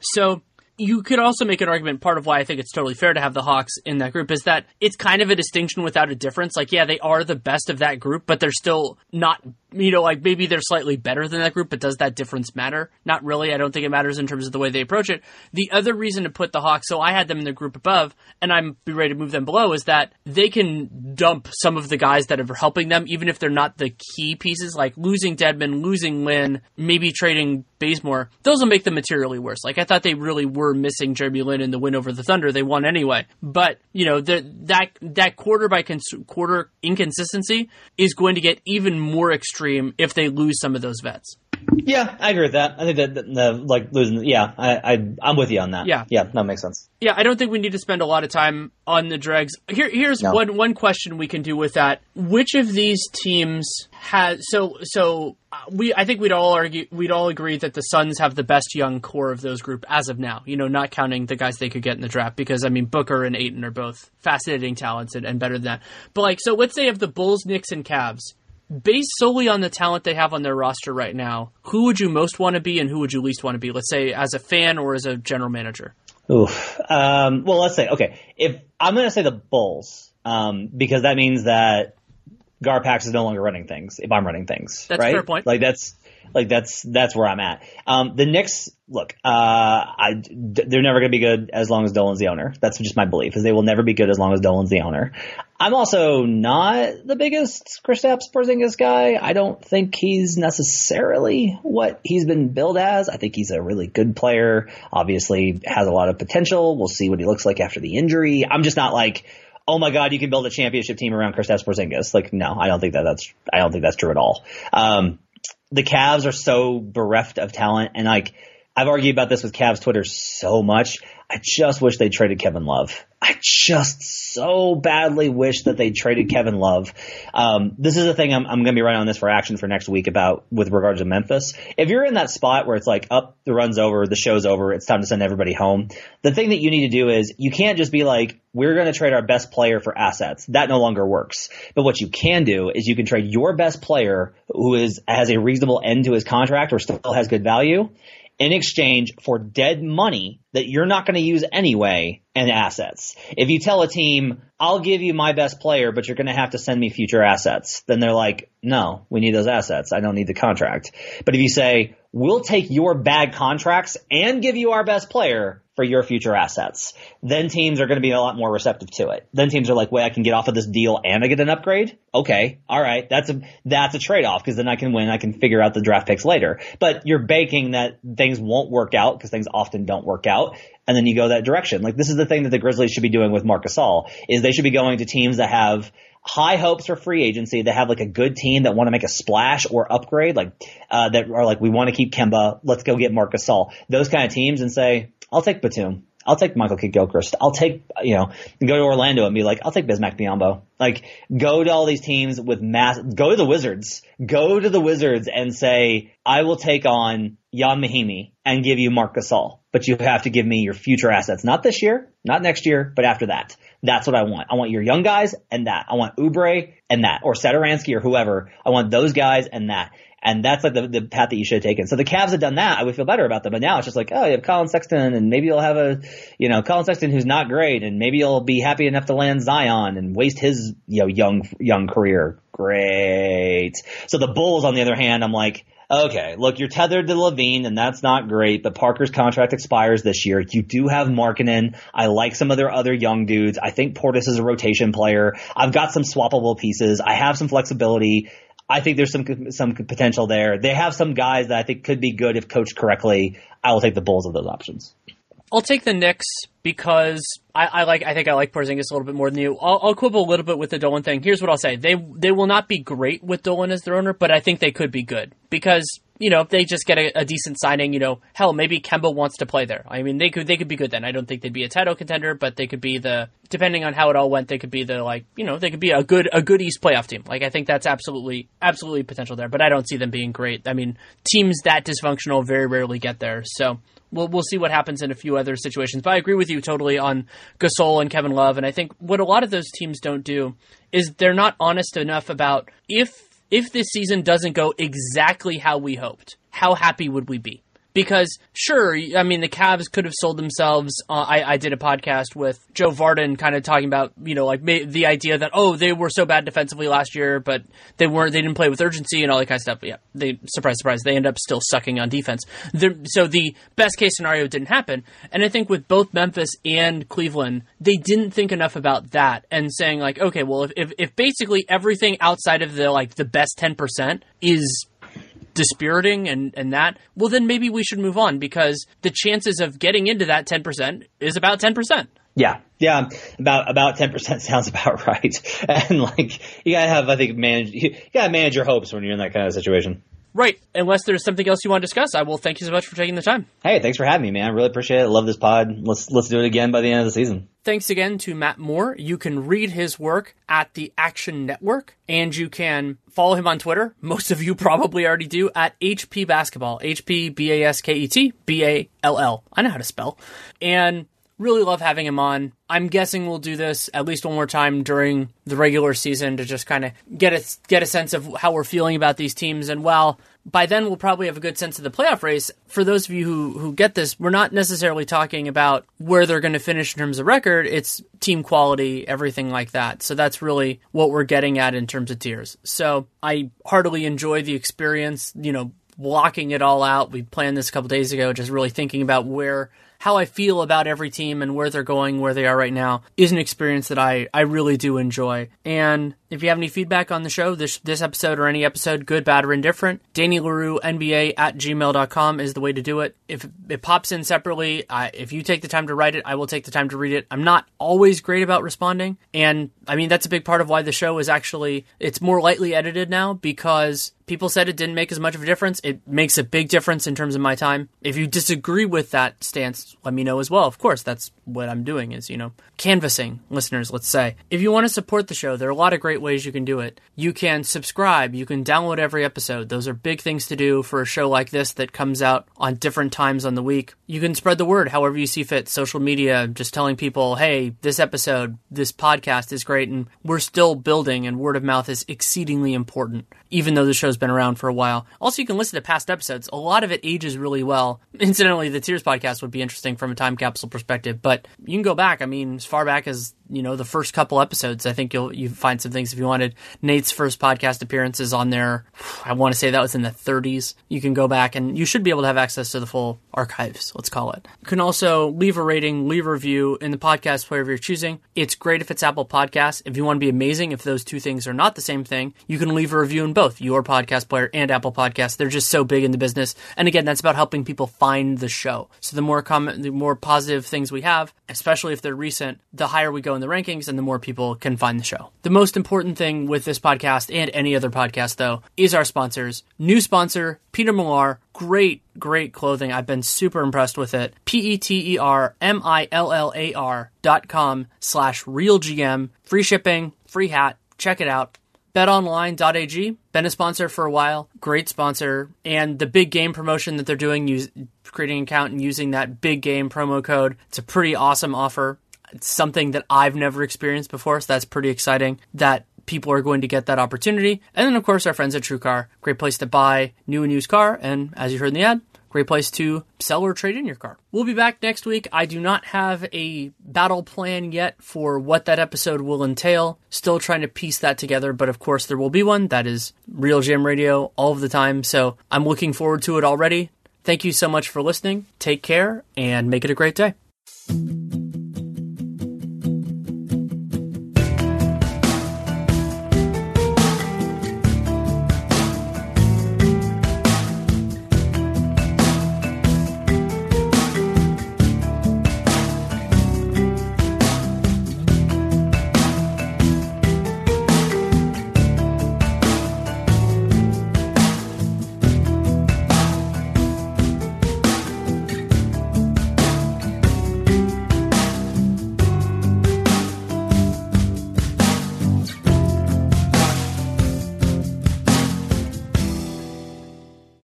So you could also make an argument. Part of why I think it's totally fair to have the Hawks in that group is that it's kind of a distinction without a difference. Like, yeah, they are the best of that group, but they're still not you know, like maybe they're slightly better than that group, but does that difference matter? Not really. I don't think it matters in terms of the way they approach it. The other reason to put the Hawks, so I had them in the group above, and I'm ready to move them below, is that they can dump some of the guys that are helping them, even if they're not the key pieces, like losing Dedmon, losing Lin, maybe trading Bazemore. Those will make them materially worse. Like I thought they really were missing Jeremy Lin in the win over the Thunder. They won anyway, but you know the, that that quarter by cons- quarter inconsistency is going to get even more extreme extreme if they lose some of those vets. Yeah, I agree with that. I think that, the, like losing. Yeah, I, I I'm with you on that. Yeah, yeah, that makes sense. Yeah, I don't think we need to spend a lot of time on the dregs. Here, here's no. one one question we can do with that. Which of these teams has so so uh, we? I think we'd all argue we'd all agree that the Suns have the best young core of those group as of now. You know, not counting the guys they could get in the draft because I mean Booker and Ayton are both fascinating talents and, and better than that. But like, so let's say of the Bulls, Knicks, and Cavs based solely on the talent they have on their roster right now, who would you most want to be and who would you least want to be? Let's say as a fan or as a general manager. Oof. Um, well, let's say okay. If I'm going to say the Bulls, um, because that means that Garpax is no longer running things. If I'm running things, that's right? fair point. Like that's like that's that's where I'm at. Um, the Knicks, look, uh, I, they're never going to be good as long as Dolan's the owner. That's just my belief. Is they will never be good as long as Dolan's the owner. I'm also not the biggest Kristaps Porzingis guy. I don't think he's necessarily what he's been billed as. I think he's a really good player. Obviously, has a lot of potential. We'll see what he looks like after the injury. I'm just not like oh my god, you can build a championship team around Kristaps Porzingis. Like, no, I don't think that that's, I don't think that's true at all. Um, the Cavs are so bereft of talent, and like I've argued about this with Cavs Twitter so much. I just wish they traded Kevin Love. I just so badly wish that they traded Kevin Love. Um, this is the thing I'm, I'm going to be running on this for action for next week about with regards to Memphis. If you're in that spot where it's like up, the run's over, the show's over, it's time to send everybody home. The thing that you need to do is you can't just be like, we're going to trade our best player for assets. That no longer works. But what you can do is you can trade your best player who is has a reasonable end to his contract or still has good value in exchange for dead money that you're not going to use anyway and assets. If you tell a team, I'll give you my best player, but you're going to have to send me future assets, then they're like, no, we need those assets. I don't need the contract. But if you say, we'll take your bad contracts and give you our best player for your future assets. Then teams are going to be a lot more receptive to it. Then teams are like, wait, I can get off of this deal and I get an upgrade. Okay. All right. That's a, that's a trade off because then I can win. I can figure out the draft picks later, but you're banking that things won't work out because things often don't work out. And then you go that direction. Like this is the thing that the Grizzlies should be doing with Marc Gasol is they should be going to teams that have high hopes for free agency They have like a good team that want to make a splash or upgrade, like uh, that are like we want to keep Kemba, let's go get Marcus Gasol. Those kind of teams and say, I'll take Batum. I'll take Michael Kidd Gilchrist. I'll take, you know, go to Orlando and be like, I'll take Bismack Biyombo. Like, go to all these teams with mass, go to the Wizards. Go to the Wizards and say, I will take on Ian Mahinmi and give you Marc Gasol. But you have to give me your future assets. Not this year, not next year, but after that. That's what I want. I want your young guys and that. I want Oubre and that. Or Satoransky or whoever. I want those guys and that. And that's like the, the path that you should have taken. So the Cavs had done that. I would feel better about them. But now it's just like, oh, you have Collin Sexton and maybe you'll have a, you know, Collin Sexton who's not great and maybe you'll be happy enough to land Zion and waste his, you know, young, young career. Great. So the Bulls, on the other hand, I'm like, Okay, look, you're tethered to LaVine, and that's not great. But Parker's contract expires this year. You do have Markkanen. I like some of their other young dudes. I think Portis is a rotation player. I've got some swappable pieces. I have some flexibility. I think there's some some potential there. They have some guys that I think could be good if coached correctly. I will take the Bulls of those options. I'll take the Knicks because I, I, like. I think I like Porzingis a little bit more than you. I'll, I'll, quibble a little bit with the Dolan thing. Here's what I'll say: they they will not be great with Dolan as their owner, but I think they could be good because you know if they just get a, a, decent signing, you know, hell, maybe Kemba wants to play there. I mean, they could they could be good then. I don't think they'd be a title contender, but they could be the depending on how it all went, they could be the like you know they could be a good a good East playoff team. Like I think that's absolutely absolutely potential there, but I don't see them being great. I mean, teams that dysfunctional very rarely get there, so we'll we'll see what happens in a few other situations. But I agree with you totally on Gasol and Kevin Love, and I think what a lot of those teams don't do is they're not honest enough about if if this season doesn't go exactly how we hoped, how happy would we be? Because sure, I mean the Cavs could have sold themselves. Uh, I, I did a podcast with Joe Vardon, kind of talking about you know like the idea that oh they were so bad defensively last year, but they weren't they didn't play with urgency and all that kind of stuff. Yeah, they surprise surprise they end up still sucking on defense. They're, so the best case scenario didn't happen, and I think with both Memphis and Cleveland, they didn't think enough about that and saying like okay, well if if, if basically everything outside of the like the best ten percent is dispiriting and, and that, well, then maybe we should move on because the chances of getting into that 10% is about 10%. Yeah, yeah, about about ten percent sounds about right. And like you gotta have, I think, manage you gotta manage your hopes when you're in that kind of situation. Right. Unless there's something else you want to discuss, I will thank you so much for taking the time. Hey, thanks for having me, man. I really appreciate it. Love this pod. Let's let's do it again by the end of the season. Thanks again to Matt Moore. You can read his work at the Action Network, and you can follow him on Twitter. Most of you probably already do at HP Basketball. H P B A S K E T B A L L. I know how to spell. And really love having him on. I'm guessing we'll do this at least one more time during the regular season to just kind of get a get a sense of how we're feeling about these teams. And while by then we'll probably have a good sense of the playoff race, for those of you who who get this, we're not necessarily talking about where they're going to finish in terms of record. It's team quality, everything like that. So that's really what we're getting at in terms of tiers. So I heartily enjoy the experience. You know, blocking it all out. We planned this a couple days ago, just really thinking about where how I feel about every team and where they're going, where they are right now, is an experience that I, I really do enjoy. And if you have any feedback on the show, this this episode or any episode, good, bad, or indifferent, Danny Leroux, NBA at gmail.com is the way to do it. If it pops in separately, I, if you take the time to write it, I will take the time to read it. I'm not always great about responding. And I mean, that's a big part of why the show is actually, it's more lightly edited now because people said it didn't make as much of a difference. It makes a big difference in terms of my time. If you disagree with that stance, let me know as well. Of course, that's what I'm doing is, you know, canvassing listeners, let's say. If you want to support the show, there are a lot of great ways you can do it. You can subscribe, you can download every episode. Those are big things to do for a show like this that comes out on different times on the week. You can spread the word however you see fit, social media, just telling people, hey, this episode, this podcast is great, and we're still building, and word of mouth is exceedingly important, even though the show's been around for a while. Also, you can listen to past episodes. A lot of it ages really well. Incidentally, the Tiers podcast would be interesting from a time capsule perspective, but you can go back, I mean, as far back as you know the first couple episodes. I think you'll you find some things if you wanted Nate's first podcast appearances on there. I want to say that was in the 30s. You can go back and you should be able to have access to the full archives. Let's call it. You can also leave a rating, leave a review in the podcast player you're choosing. It's great if it's Apple Podcasts. If you want to be amazing, if those two things are not the same thing, you can leave a review in both your podcast player and Apple Podcasts. They're just so big in the business. And again, that's about helping people find the show. So the more comment, the more positive things we have, especially if they're recent, the higher we go in the rankings and the more people can find the show. The most important thing with this podcast and any other podcast, though, is our sponsors. New sponsor, Peter Millar. Great, great clothing. I've been super impressed with it. P-E-T-E-R-M-I-L-L-A-R dot com slash realgm. Free shipping, free hat. Check it out. BetOnline.ag, been a sponsor for a while, great sponsor, and the big game promotion that they're doing, use, creating an account and using that big game promo code. It's a pretty awesome offer. It's something that I've never experienced before, so that's pretty exciting that people are going to get that opportunity. And then, of course, our friends at TrueCar, great place to buy new and used car, and as you heard in the ad, great place to sell or trade in your car. We'll be back next week. I do not have a battle plan yet for what that episode will entail. Still trying to piece that together, but of course there will be one. That is Real GM Radio all of the time. So I'm looking forward to it already. Thank you so much for listening. Take care and make it a great day.